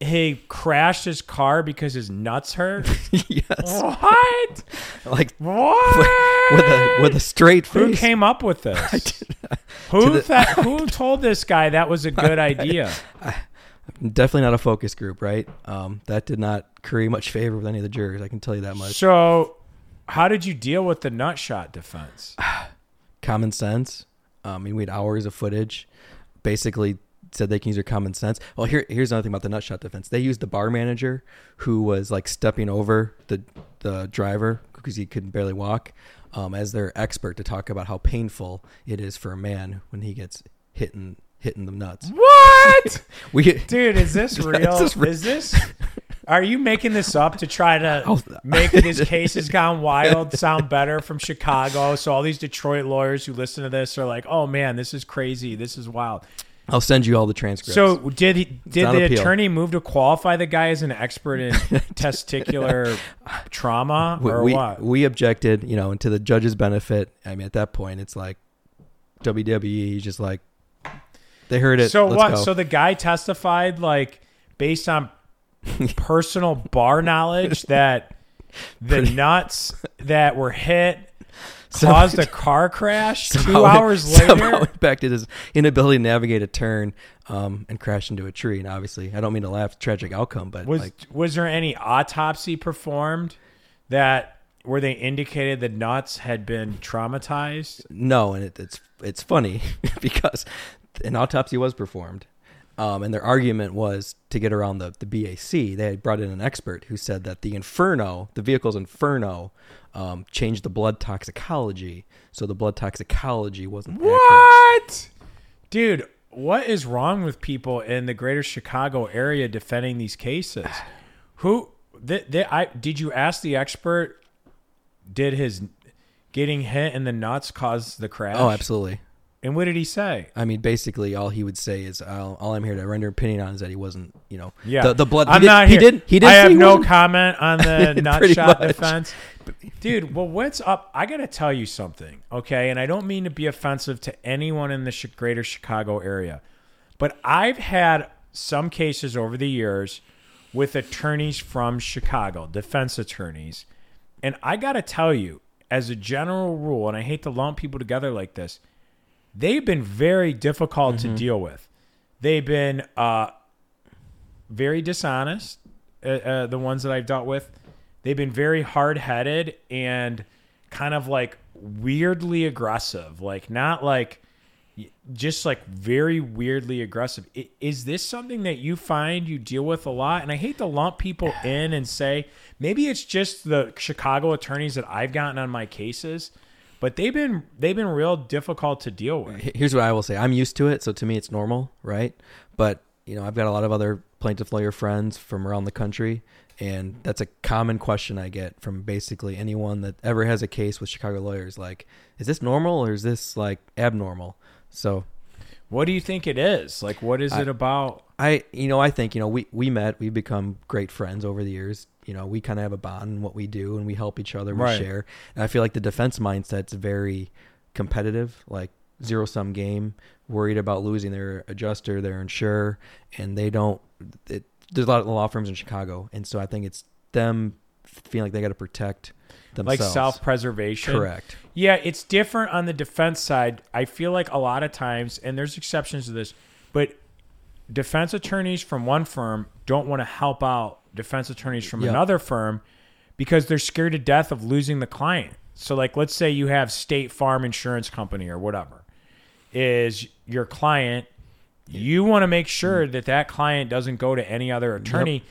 he crashed his car because his nuts hurt. yes, what? like What? with a with a straight Who face. came up with this? Who the- that, who told this guy that was a good idea? Definitely not a focus group, right? Um, that did not curry much favor with any of the jurors. I can tell you that much. So, how did you deal with the nut shot defense? Common sense. Um, I mean, we had hours of footage. Basically, said they can use their common sense. Well, here here's another thing about the nut shot defense. They used the bar manager who was like stepping over the the driver because he couldn't barely walk um, as their expert to talk about how painful it is for a man when he gets hit in hitting the nuts. What, We dude? Is this real? This is Is, this? Are you making this up to try to Oh, make this case has gone wild sound better from Chicago? So all these Detroit lawyers who listen to this are like, "Oh man, this is crazy. This is wild." I'll send you all the transcripts. So did he, did the appeal. attorney move to qualify the guy as an expert in testicular trauma or we, what? we objected, you know, and to the judge's benefit. I mean, at that point, it's like WWE. Just like they heard it. So what? go. So the guy testified like based on personal bar knowledge that the nuts that were hit caused a car crash two somehow- hours somehow later. impacted his inability to navigate a turn um, and crash into a tree. And obviously, I don't mean to laugh. Tragic outcome, but Was like was there any autopsy performed that where they indicated the nuts had been traumatized? no. And it, it's it's funny because an autopsy was performed. Um, and their argument was to get around the, the BAC. They had brought in an expert who said that the Inferno, the vehicle's Inferno, um, changed the blood toxicology. So the blood toxicology wasn't accurate. What? Dude, what is wrong with people in the greater Chicago area defending these cases? Who th- th- I did you ask the expert did his getting hit in the nuts cause the crash? Oh, absolutely. And what did he say? I mean, basically, all he would say is, all, all I'm here to render opinion on is that he wasn't, you know, Yeah, the, the blood. I'm he not did, here. He did. He did. I have no comment on the nut shot defense, dude. Well, what's up? I gotta tell you something, okay? And I don't mean to be offensive to anyone in the greater Chicago area, but I've had some cases over the years with attorneys from Chicago, defense attorneys, and I gotta tell you, as a general rule, and I hate to lump people together like this, they've been very difficult to deal with. They've been uh, very dishonest. Uh, uh, the ones that I've dealt with, they've been very hard headed and kind of like weirdly aggressive. Like not like just like very weirdly aggressive. Is this something that you find you deal with a lot? And I hate to lump people in and say maybe it's just the Chicago attorneys that I've gotten on my cases, but they've been they've been real difficult to deal with. Here's what I will say. I'm used to it, so to me, it's normal, right? But you know, I've got a lot of other plaintiff lawyer friends from around the country, and that's a common question I get from basically anyone that ever has a case with Chicago lawyers. Like, is this normal or is this like abnormal? So What do you think it is? Like what is I- it about? I, you know, I think you know we we met, we've become great friends over the years. You know, we kind of have a bond in what we do, and we help each other. We Right. share, and I feel like the defense mindset's very competitive, like zero sum game. Worried about losing their adjuster, their insurer, and they don't. It, there's a lot of law firms in Chicago, and so I think it's them feeling like they got to protect themselves. Like self preservation? correct. Yeah, it's different on the defense side. I feel like a lot of times, and there's exceptions to this, but defense attorneys from one firm don't want to help out defense attorneys from Yep. another firm because they're scared to death of losing the client. So, like, let's say you have State Farm Insurance Company or whatever is your client. You want to make sure that that client doesn't go to any other attorney.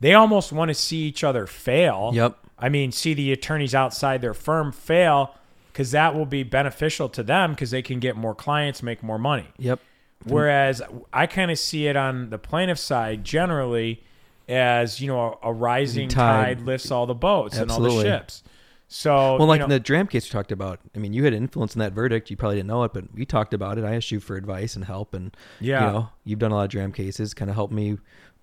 They almost want to see each other fail. Yep. I mean, see the attorneys outside their firm fail because that will be beneficial to them because they can get more clients, make more money. Yep. Whereas I kind of see it on the plaintiff side generally as you know a, a rising Tide. tide. lifts all the boats and all the ships. So Well, like you in know, the Dram case you talked about, I mean, you had influence in that verdict. You probably didn't know it, but we talked about it. I asked you for advice and help, and Yeah. you know, you've done a lot of Dram cases, kind of helped me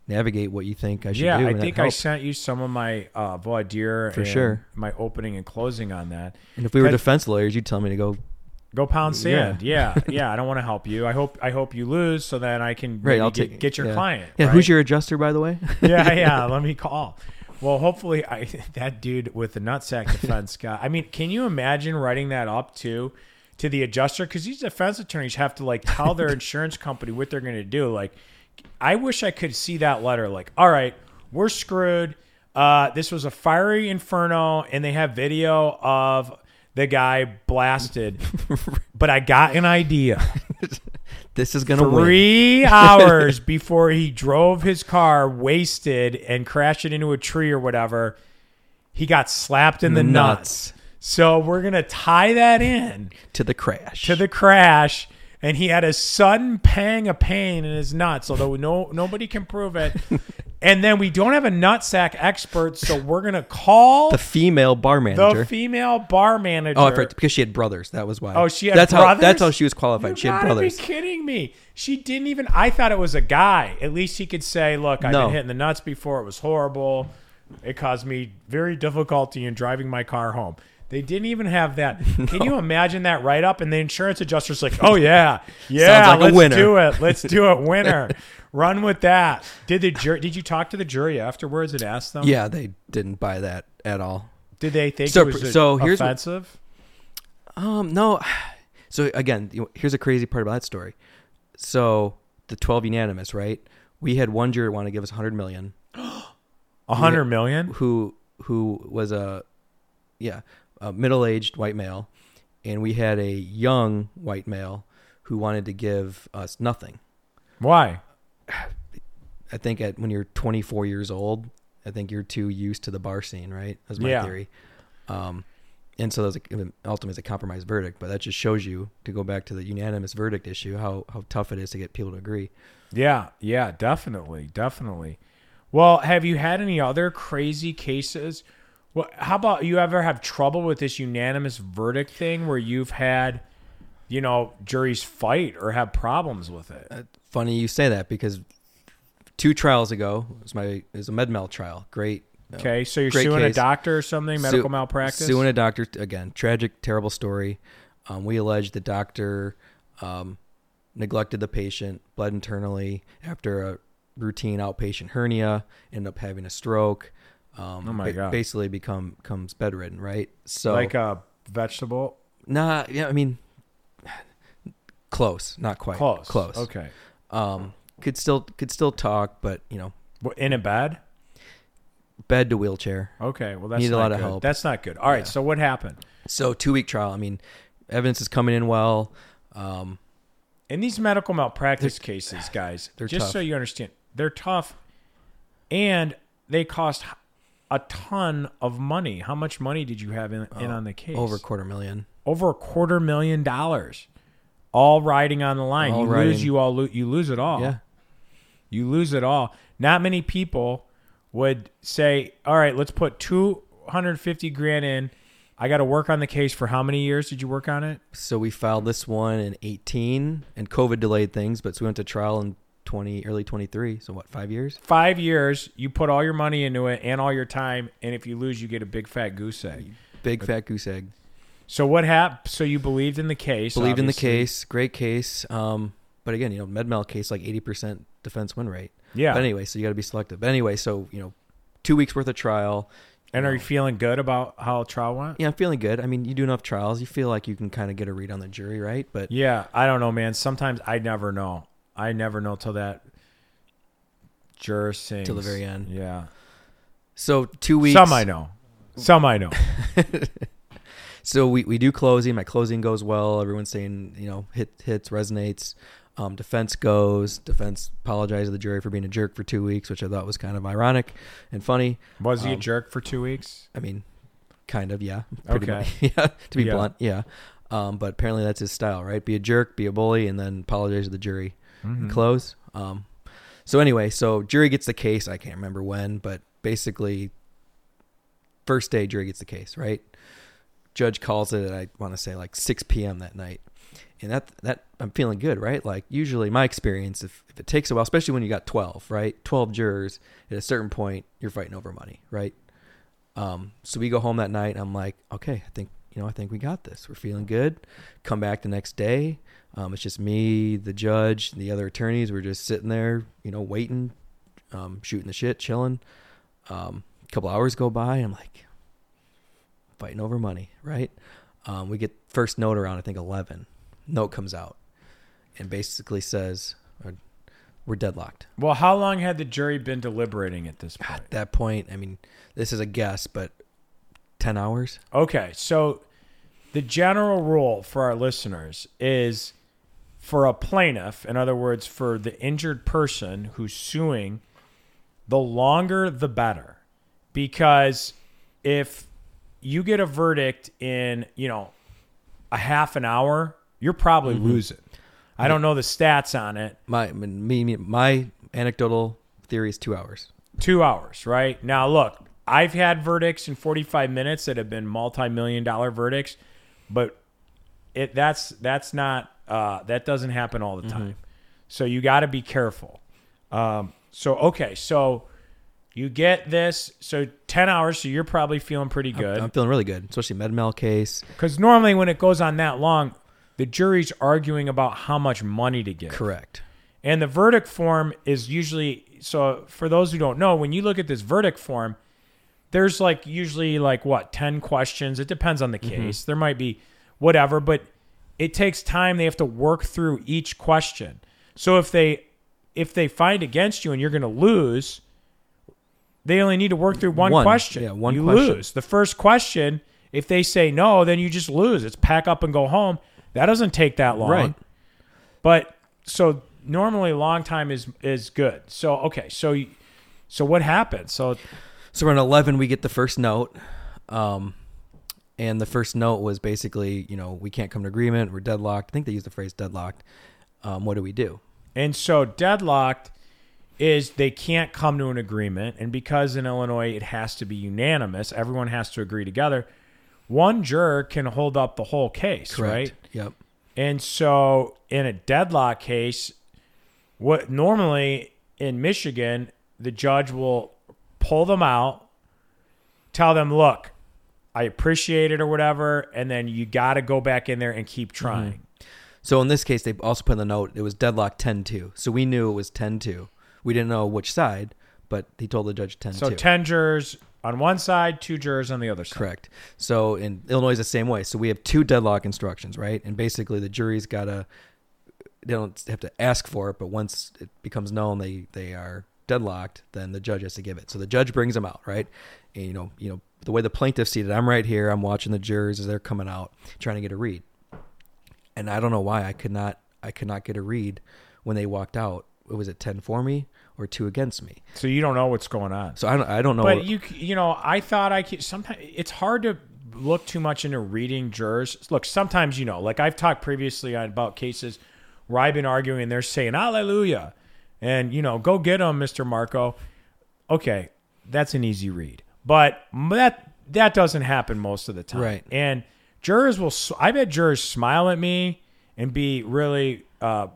navigate what you think I should yeah, do. I think I sent you some of my uh, voir dire For and sure. my opening and closing on that. And if we were defense lawyers, you'd tell me to go Go pound sand. Yeah, yeah. I don't want to help you. I hope I hope you lose so then I can right. I'll get, take get your yeah. client. Yeah, right? who's your adjuster, by the way? yeah, yeah. Let me call. Well, hopefully, I, that dude with the nutsack defense guy. I mean, can you imagine writing that up to to the adjuster? Because these defense attorneys have to like tell their insurance company what they're going to do. Like, I wish I could see that letter. Like, all right, we're screwed. Uh, this was a fiery inferno, and they have video of the guy blasted. but I got an idea this is gonna win. three hours before he drove his car wasted and crashed it into a tree or whatever he got slapped in the, The nuts. nuts. so we're gonna tie that in to the crash. to the crash and he had a sudden pang of pain in his nuts although no nobody can prove it and then we don't have a nutsack expert so we're gonna call the female bar manager. the female bar manager oh, because she had brothers. That was why. Oh, she had that's brothers? how that's how she was qualified. You she had brothers. be kidding me. She didn't even. I thought it was a guy. At least he could say, "Look, I've No. been hit in the nuts before. It was horrible. It caused me very difficulty in driving my car home." They didn't even have that. Can you imagine that write up? And the insurance adjuster's like, "Oh yeah, yeah, like let's winner." do it. Let's do it, winner. Run with that." Did the jury? Did you talk to the jury afterwards and ask them? Yeah, they didn't buy that at all. Did they think So- it was so here's what- offensive? Um, no. So again, here's a crazy part about that story. So the 12 unanimous, right? We had one juror want to give us 100 million, A hundred million? who who was a yeah, a middle-aged white male, and we had a young white male who wanted to give us nothing. Why? I think at when you're 24 years old, I think you're too used to the bar scene, right? That's my Yeah. theory. Um, and so a, ultimately it's a compromise verdict, but that just shows you to go back to the unanimous verdict issue how how tough it is to get people to agree. Yeah, yeah, definitely, definitely. Well, have you had any other crazy cases? Well, how about you ever have trouble with this unanimous verdict thing where you've had you know, juries fight or have problems with it. Uh, funny you say that because two trials ago it was my it was a med mal trial. Great. uh, Okay, so you're suing a doctor or something, medical Su- malpractice. Suing a doctor again. Tragic, terrible story. Um, we allege the doctor um, neglected the patient, bled internally after a routine outpatient hernia, ended up having a stroke. Um, Oh my God. Basically, become becomes bedridden. Right. So like a vegetable. nah, yeah. I mean, close, not quite Close. Close. Okay. Um, could still could still talk, but you know, In a bed. bed to wheelchair. Okay. Well, that's Need a lot of help. That's not good. All right. Yeah. So what happened? So two week trial. I mean, evidence is coming in well. Um, In these medical malpractice cases, guys, they're just tough. so you understand, they're tough, and they cost a ton of money. How much money did you have in, in oh, on the case? Oh, over a quarter million. over a quarter million dollars, all riding on the line. All you lose, you all lo- you lose it all. Yeah. You lose it all. Not many people would say, "All right, let's put two hundred fifty grand in." I got to work on the case for how many years did you work on it? So we filed this one in 18, and COVID delayed things, but so we went to trial in 20, early 23. So what, five years? Five years. You put all your money into it and all your time, and if you lose, you get a big fat goose egg. Big fat goose egg. So what happened? So you believed in the case. Believed in the case, great case. Um, but again, you know, MedMal case like 80% defense win rate. Yeah. But anyway, so you got to be selective. But anyway, so you know, two weeks worth of trial. and are you feeling good about how trial went? Yeah, I'm feeling good. I mean, you do enough trials, you feel like you can kind of get a read on the jury, right? But Yeah, I don't know, man. Sometimes I never know. I never know till that juror sings Till the very end. Yeah, so two weeks. some I know, some I know. So we, we do closing. My closing goes well. Everyone's saying, you know, hit hits, resonates. Um, defense goes. Defense apologized to the jury for being a jerk for two weeks, which I thought was kind of ironic and funny. Was he a Um, jerk for two weeks? I mean, kind of, yeah. Pretty Okay. much. yeah, to be Yeah. blunt, yeah. Um, but apparently that's his style, right? Be a jerk, be a bully, and then apologize to the jury. Mhm. Close. Um, so anyway, so jury gets the case. I can't remember when, but basically, first day jury gets the case, right? Judge calls it at I want to say like 6 p.m. that night, and that that I'm feeling good, right? Like usually my experience, if if it takes a while, especially when you got 12, right? 12 jurors at a certain point, you're fighting over money, right? Um, so we go home that night. I'm like, okay, I think you know, I think we got this. We're feeling good. Come back the next day. Um, it's just me, the judge, the other attorneys. We're just sitting there, you know, waiting, um, shooting the shit, chilling. Um, a couple hours go by. I'm like, fighting over money, right? Um, we get first note around I think 11. Note comes out and basically says, uh, "We're deadlocked." Well, how long had the jury been deliberating at this point? At that point, I mean, this is a guess, but 10 hours. Okay, so the general rule for our listeners is for a plaintiff, in other words, for the injured person who's suing, the longer the better. Because if you get a verdict in, you know, a half an hour, you're probably mm-hmm. losing. I don't know the stats on it. My me, my anecdotal theory is 2 hours. Two hours, right? Now, look, I've had verdicts in 45 minutes that have been multi-million dollar verdicts, but it that's that's not uh, that doesn't happen all the time. So you got to be careful. Um, so okay, so you get this. So 10 hours. So you're probably feeling pretty good. I'm good feeling really good, especially MedMal case. because normally when it goes on that long, the jury's arguing about how much money to give. Correct. And the verdict form is usually so for those who don't know, when you look at this verdict form, there's like usually like what, 10 questions. It depends on the case. There might be whatever, but it takes time. They have to work through each question. So if they if they find against you and you're going to lose, they only need to work through one, One. question. Yeah, one you question. lose. The first question, if they say no, then you just lose. It's pack up and go home. That doesn't take that long. Right. But so normally long time is is good. So okay, so so what happened? So So around 11, we get the first note. Um, and the first note was basically, you know, we can't come to agreement. We're deadlocked. I think they used the phrase deadlocked. Um, what do we do? and so deadlocked is they can't come to an agreement, and because in Illinois it has to be unanimous, everyone has to agree together. One juror can hold up the whole case, right? Yep. And so in a deadlock case, what normally in Michigan, the judge will pull them out, tell them, look, I appreciate it or whatever, and then you got to go back in there and keep mm-hmm. trying. So in this case, they also put in the note it was deadlock 10-2. So we knew it was 10-2. We didn't know which side, but he told the judge 10-2. So 10 jurors on one side, two jurors on the other side. Correct. So in Illinois is the same way. So we have two deadlock instructions, right? And basically the jury's got to they don't have to ask for it, but once it becomes known they they are deadlocked, then the judge has to give it. So the judge brings them out, right? And you know, you know, the way the plaintiff's seated, I'm right here, I'm watching the jurors as they're coming out, trying to get a read. And I don't know why I could not I could not get a read when they walked out. Was it ten for me or two against me? So you don't know what's going on. So I don't I don't know. But what- you you know, I thought I could sometimes it's hard to look too much into reading jurors. Look, sometimes you know, like I've talked previously about cases where I've been arguing and they're saying hallelujah and you know, go get them, Mr. Marko. Okay, that's an easy read. But that that doesn't happen most of the time. Right. And jurors will. I bet jurors smile at me and be really uh,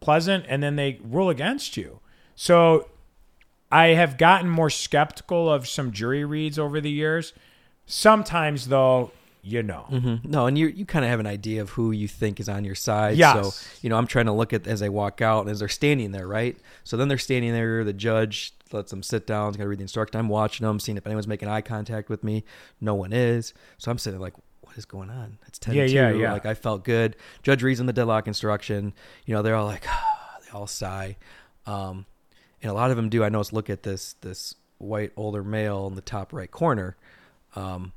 pleasant and then they rule against you. So I have gotten more skeptical of some jury reads over the years. Sometimes, though, you know, Mhm. No, and you you kind of have an idea of who you think is on your side. Yes. So you know, I'm trying to look at as they walk out and as they're standing there, right? So then they're standing there. The judge lets them sit down. He's got to read the instruction. I'm watching them, seeing if anyone's making eye contact with me. No one is. So I'm sitting like, what is going on? It's ten. Yeah, yeah, yeah. Like I felt good. Judge reads them the deadlock instruction. You know, they're all like, they all sigh. Um, and a lot of them do. I notice. Look at this this white older male in the top right corner. Um,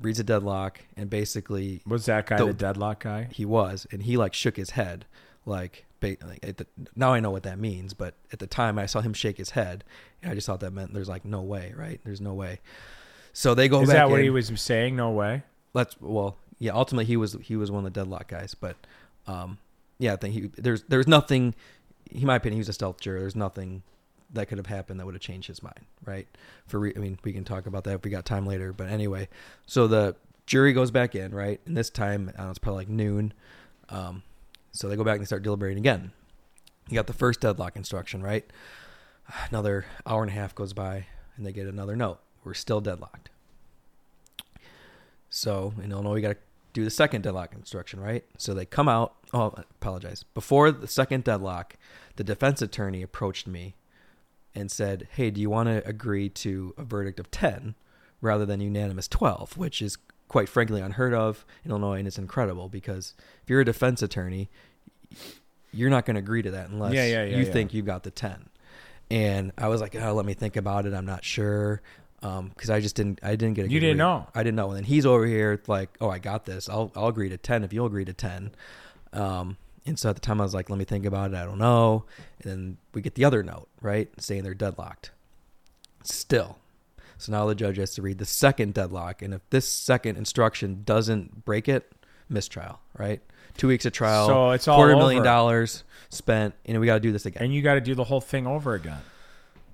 reads a deadlock and basically was that guy The- the, deadlock guy? he was and he like shook his head like, ba- like at the, now i know what that means but at the time i saw him shake his head and i just thought that meant there's like no way right there's no way so they go Is that what in. he was saying? No way. let's well yeah ultimately he was he was one of the deadlock guys but um yeah i think he there's there's nothing in my opinion he was a stealth juror there's nothing that could have happened that would have changed his mind right for re- i mean we can talk about that if we got time later but anyway so the jury goes back in right and this time I don't know, it's probably like noon um so they go back and they start deliberating again you got the first deadlock instruction right another hour and a half goes by and they get another note we're still deadlocked so in Illinois, we got to do the second deadlock instruction, right? So they come out. Oh, I apologize. Before the second deadlock, the defense attorney approached me and said, "Hey, do you want to agree to a verdict of ten rather than unanimous 12?" Which is quite frankly unheard of in Illinois, and it's incredible because if you're a defense attorney, you're not going to agree to that unless Yeah, yeah, yeah, you think you've got the ten. And I was like, "Oh, let me think about it. I'm not sure." Because I just didn't, I didn't get a You didn't read. know. I didn't know. And then he's over here like, oh, I got this. I'll I'll agree to ten if you'll agree to ten. Um, and so at the time I was like, let me think about it. I don't know. And then we get the other note, right, saying they're deadlocked. Still. So now the judge has to read the second deadlock, and if this second instruction doesn't break it, mistrial, right? Two weeks of trial, So it's all quarter million dollars spent, and we got to do this again. And you got to do the whole thing over again.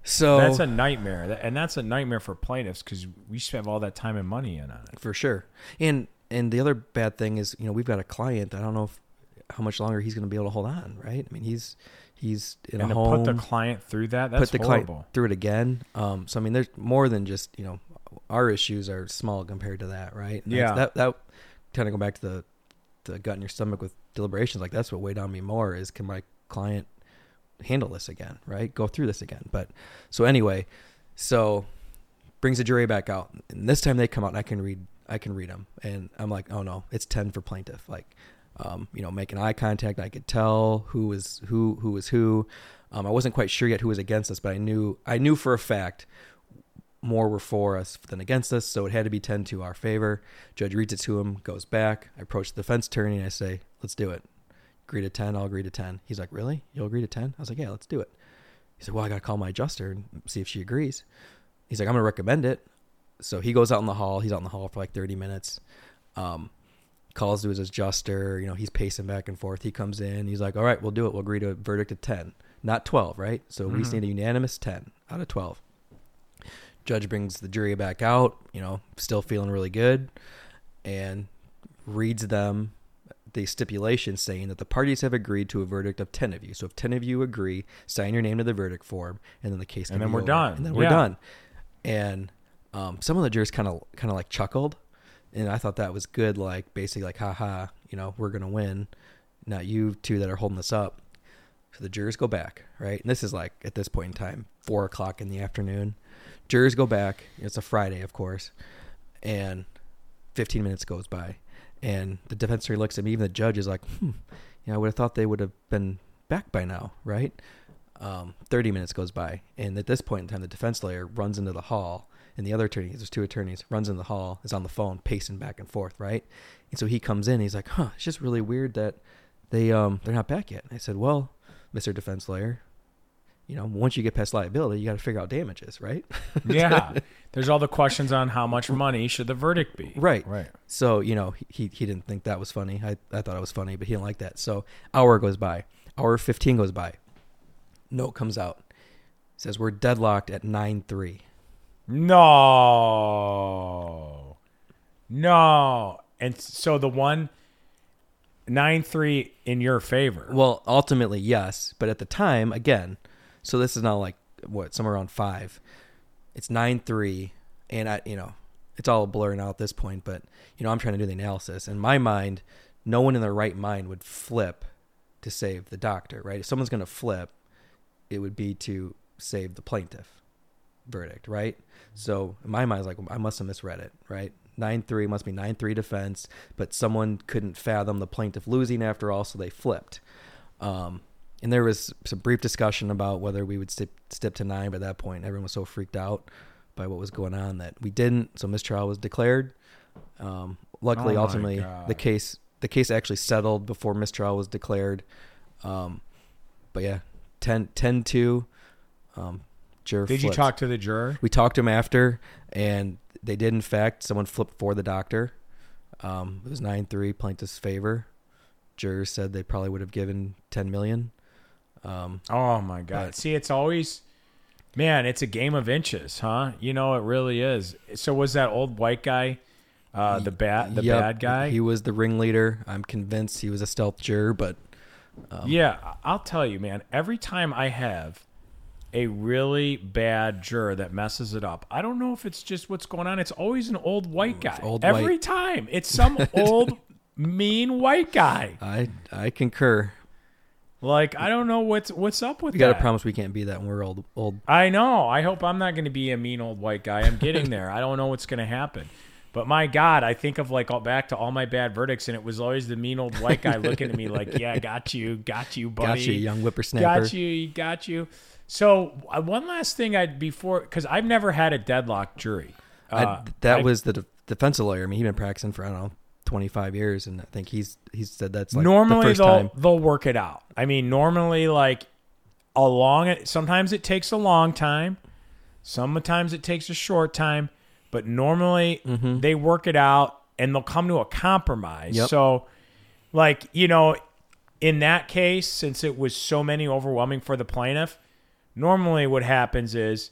So That's a nightmare, and that's a nightmare for plaintiffs because we spend all that time and money in on it. for sure. And and the other bad thing is, you know, we've got a client. I don't know if, how much longer he's going to be able to hold on, right? I mean, he's he's in and a to home. put the client through that, that's put the horrible. client through it again. Um, so I mean, there's more than just you know, our issues are small compared to that, right? And Yeah. that that kind of go back to the the gut in your stomach with deliberations. Like that's what weighed on me more is can my client handle this again, right? Go through this again. But so anyway, so brings the jury back out, and this time they come out, and I can read I can read them, and I'm like, oh no, it's ten for plaintiff, like. Um, you know, making eye contact. I could tell who was who, who was who. Um, I wasn't quite sure yet who was against us, but I knew I knew for a fact more were for us than against us, so it had to be ten to our favor. Judge reads it to him, goes back. I approach the defense attorney and I say, "Let's do it. Agree to ten. I'll agree to 10. He's like, "Really? You'll agree to 10? I was like, "Yeah, let's do it." He said, "Well, I got to call my adjuster and see if she agrees." He's like, "I'm gonna recommend it." So he goes out in the hall. He's out in the hall for like 30 minutes. Um, calls to his adjuster. You know, he's pacing back and forth. He comes in. He's like, "All right, we'll do it. We'll agree to a verdict of 10, not 12, right? So we Mhm. just need a unanimous 10 out of 12." Judge brings the jury back out. You know, still feeling really good, and reads them the stipulation saying that the parties have agreed to a verdict of 10 of you. So if 10 of you agree, sign your name to the verdict form and then the case can And then we're over. done. And then we're done. And um, some of the jurors kind of kind of like chuckled and I thought that was good like basically like haha, you know, we're to win. Not you two that are holding this up. So the jurors go back, right? And this is like at this point in time, four o'clock in the afternoon. Jurors go back. It's a Friday, of course, and 15 minutes goes by, and the defense attorney looks at me. Even the judge is like, hmm, "Yeah, I would have thought they would have been back by now, right?" Um, 30 minutes goes by, and at this point in time, the defense lawyer runs into the hall, and the other attorney, there's two attorneys, runs in the hall, is on the phone, pacing back and forth, right? And so he comes in, he's like, "Huh, it's just really weird that they um they're not back yet." And I said, "Well, Mr. Defense Lawyer, you know, once you get past liability, you got to figure out damages, right?" Yeah. There's all the questions on how much money should the verdict be. Right. Right. So, you know, he, he didn't think that was funny. I, I thought it was funny, but he didn't like that. So, hour goes by. Hour 15 goes by. Note comes out. says we're deadlocked at 9 3. No. No. And so the one nine three in your favor. Well, ultimately, yes. But at the time, again, so this is now like, what, somewhere around 5. It's 9 3. And I, you know, it's all blurring out at this point, but, you know, I'm trying to do the analysis. In my mind, no one in their right mind would flip to save the doctor, right? If someone's going to flip, it would be to save the plaintiff verdict, right? So in my mind, I was like, I must have misread it, right? 9 3 must be 9 3 defense, but someone couldn't fathom the plaintiff losing after all, so they flipped. Um, and there was some brief discussion about whether we would step, stip to nine. By that point, everyone was so freaked out by what was going on that we didn't. So mistrial was declared. Um, luckily, Oh ultimately, God. the case the case actually settled before mistrial was declared. Um, but yeah, 10, 10 2. Um, juror Did you talk to the juror? We talked to him after, and they did in fact. Someone flipped for the doctor. Um, it was nine three plaintiff's favor. Jurors said they probably would have given ten million. Um, Oh my god. But- See, it's always man, it's a game of inches, huh? You know it really is. So was that old white guy uh the bad the yep, bad guy? He was the ringleader. I'm convinced he was a stealth juror, but um, yeah, I'll tell you, man, every time I have a really bad juror that messes it up. I don't know if it's just what's going on. It's always an old white guy. old every white. time. It's some old mean white guy. I I concur. Like I don't know what's what's up with We got to promise we can't be that when we're old. Old. I know. I hope I'm not going to be a mean old white guy. I'm getting there. I don't know what's going to happen. But my God, I think of like all back to all my bad verdicts, and it was always the mean old white guy looking at me like, "Yeah, got you, got you, buddy, Got you, young whippersnapper. got you, got you." So uh, one last thing, I'd before because I've never had a deadlock jury. I, Uh, that I- was the de- defense lawyer. I mean, he's been practicing for I don't know 25 years, and I think he's he's said that's like normally the 1st they'll time. they'll work it out. I mean, normally like a long. Sometimes it takes a long time. Sometimes it takes a short time, but normally they work it out and they'll come to a compromise. Yep. So, like you know, in that case, since it was so many overwhelming for the plaintiff, normally what happens is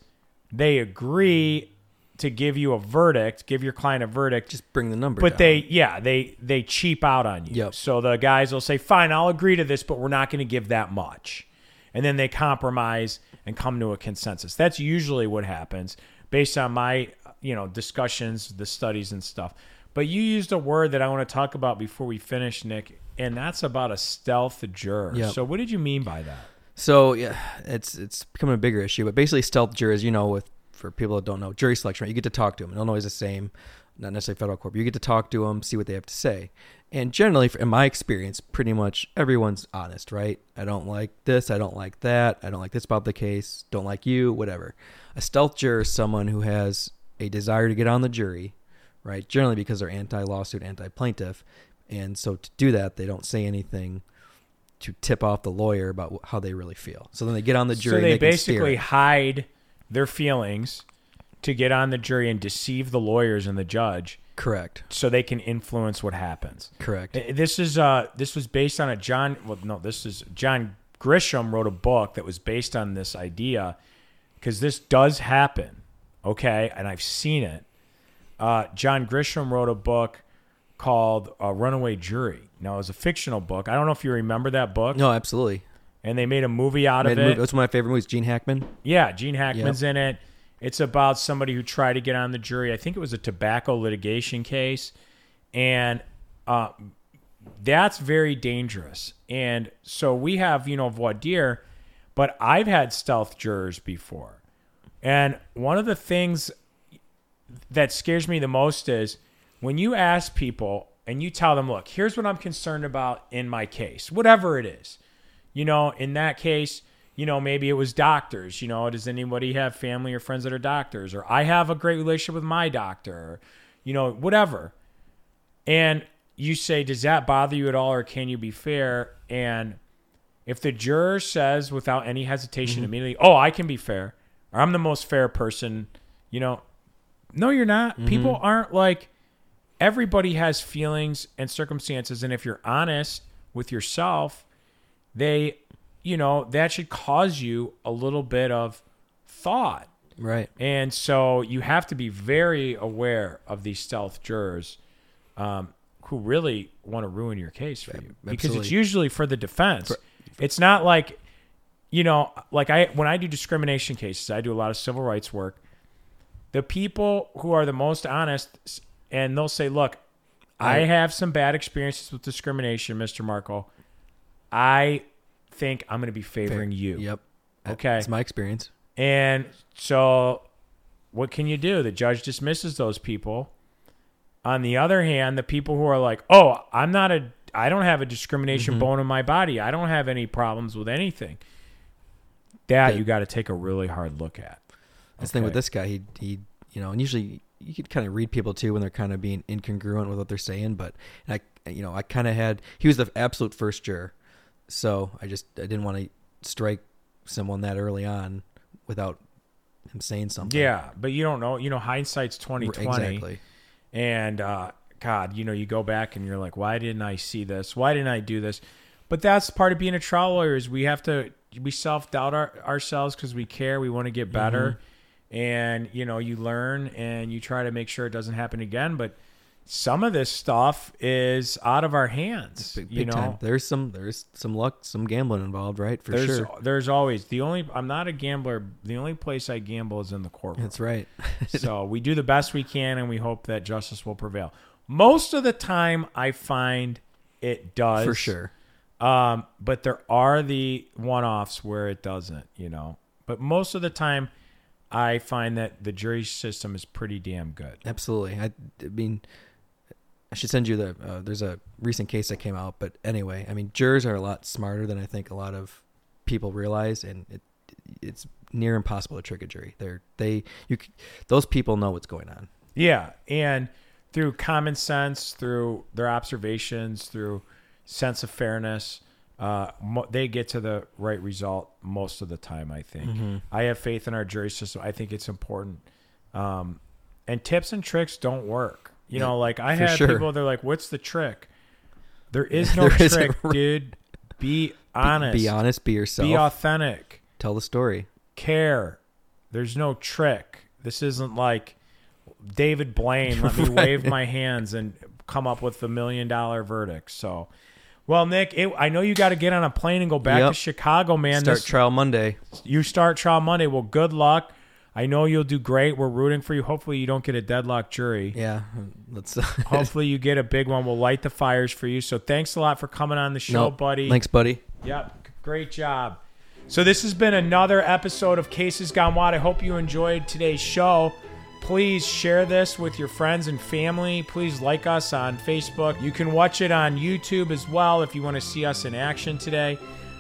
they agree to give you a verdict, give your client a verdict, Just bring the number. but down. they yeah they they cheap out on you Yep. so the guys will say fine i'll agree to this but we're not going to give that much and then they compromise and come to a consensus that's usually what happens based on my you know discussions the studies and stuff but you used a word that i want to talk about before we finish nick and that's about a stealth juror Yep. so what did you mean by that So yeah, it's it's becoming a bigger issue. But basically, stealth jurors, you know, with for people that don't know, jury selection, right? You get to talk to them. Illinois is the same, not necessarily federal court. But you get to talk to them, see what they have to say, and generally, in my experience, pretty much everyone's honest, right? I don't like this. I don't like that. I don't like this about the case. Don't like you. Whatever. A stealth juror is someone who has a desire to get on the jury, right? Generally because they're anti-lawsuit, anti-plaintiff, and so to do that, they don't say anything to tip off the lawyer about how they really feel. So then they get on the jury. so and they basically hide their feelings to get on the jury and deceive the lawyers and the judge correct, so they can influence what happens correct. This is uh this was based on a John well no this is John Grisham wrote a book that was based on this idea because this does happen okay and I've seen it uh, John Grisham wrote a book called uh, Runaway Jury. Now, it was a fictional book. I don't know if you remember that book. No, absolutely. And they made a movie out of it. That's one of my favorite movies. Gene Hackman. Yeah, Gene Hackman's in it. It's about somebody who tried to get on the jury. I think it was a tobacco litigation case, and uh, that's very dangerous. And so we have, you know, voir dire, but I've had stealth jurors before, and one of the things that scares me the most is when you ask people and you tell them, "Look, here's what I'm concerned about in my case, whatever it is." you know, in that case, you know, maybe it was doctors. You know, does anybody have family or friends that are doctors? Or I have a great relationship with my doctor, or, you know, whatever. And you say, does that bother you at all, or can you be fair? And if the juror says without any hesitation mm-hmm. immediately, oh, I can be fair, or I'm the most fair person, you know, no, you're not. People mm-hmm. aren't like, everybody has feelings and circumstances. And if you're honest with yourself, they, you know, that should cause you a little bit of thought. Right. And so you have to be very aware of these stealth jurors um, who really want to ruin your case for you because it's usually for the defense. It's not like, you know, like I when I do discrimination cases, I do a lot of civil rights work. The people who are the most honest, and they'll say, "Look, I have some bad experiences with discrimination, Mr. Marko. I think I'm going to be favoring you." Yep. Okay. It's my experience. And so, what can you do? The judge dismisses those people. On the other hand, the people who are like, "Oh, I'm not a, I don't have a discrimination mm-hmm. bone in my body. I don't have any problems with anything." That you got to take a really hard look at. That's the thing with this guy. He he you know, and usually you could kind of read people too when they're kind of being incongruent with what they're saying. But I you know I kind of had he was the absolute first juror, so I just I didn't want to strike someone that early on without him saying something. Yeah, but you don't know. You know, hindsight's twenty twenty. exactly. And uh, God, you know, you go back and you're like, why didn't I see this? Why didn't I do this? But that's part of being a trial lawyer is we have to we self doubt our, ourselves because we care. We want to get better, and you know, you learn and you try to make sure it doesn't happen again. But some of this stuff is out of our hands. Big, you know, time. There's some there's some luck, some gambling involved, right? For there's sure. there's always the only. I'm not a gambler. The only place I gamble is in the courtroom. That's right. so we do the best we can and we hope that justice will prevail. Most of the time, I find it does. For sure. Um, but there are the one offs where it doesn't, you know. But most of the time, I find that the jury system is pretty damn good. Absolutely. I, I mean, I should send you the. Uh, there's a recent case that came out, but anyway, I mean, jurors are a lot smarter than I think a lot of people realize, and it, it's near impossible to trick a jury. They're they you those people know what's going on. Yeah, and through common sense, through their observations, through sense of fairness, uh, mo- they get to the right result most of the time. I think. Mm-hmm. I have faith in our jury system. I think it's important. Um, and tips and tricks don't work. You know, like I for had sure. people. They're like, "What's the trick?" There is no There trick, right. dude. Be Be- honest. Be, honest. Be yourself. Be authentic. tell the story. Care. There's no trick. This isn't like David Blaine. Let me wave my hands and come up with a million dollar verdict. So, well, Nick, it, I know you got to get on a plane and go back Yep. to Chicago, man. Start This- trial Monday. you start trial Monday. Well, good luck. I know you'll do great. We're rooting for you. Hopefully, you don't get a deadlock jury. Yeah, let's. Hopefully, you get a big one. We'll light the fires for you. So, thanks a lot for coming on the show, no, buddy. Thanks, buddy. Yep, great job. So this has been another episode of Cases Gone Wild. I hope you enjoyed today's show. Please share this with your friends and family. Please like us on Facebook. You can watch it on YouTube as well if you want to see us in action today.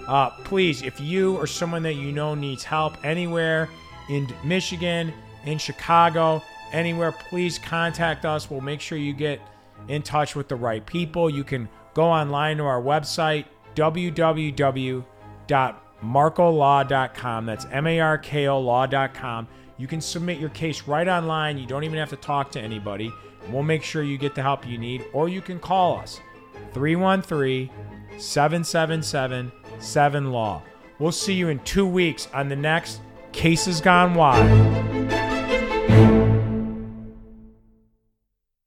Uh, please, if you or someone that you know needs help anywhere in Michigan, in Chicago, anywhere, please contact us. We'll make sure you get in touch with the right people. You can go online to our website, www.markolaw.com. That's M A R K O law.com. You can submit your case right online. You don't even have to talk to anybody. We'll make sure you get the help you need, or you can call us 313 777 7 Law. We'll see you in two weeks on the next Cases Gone Wild.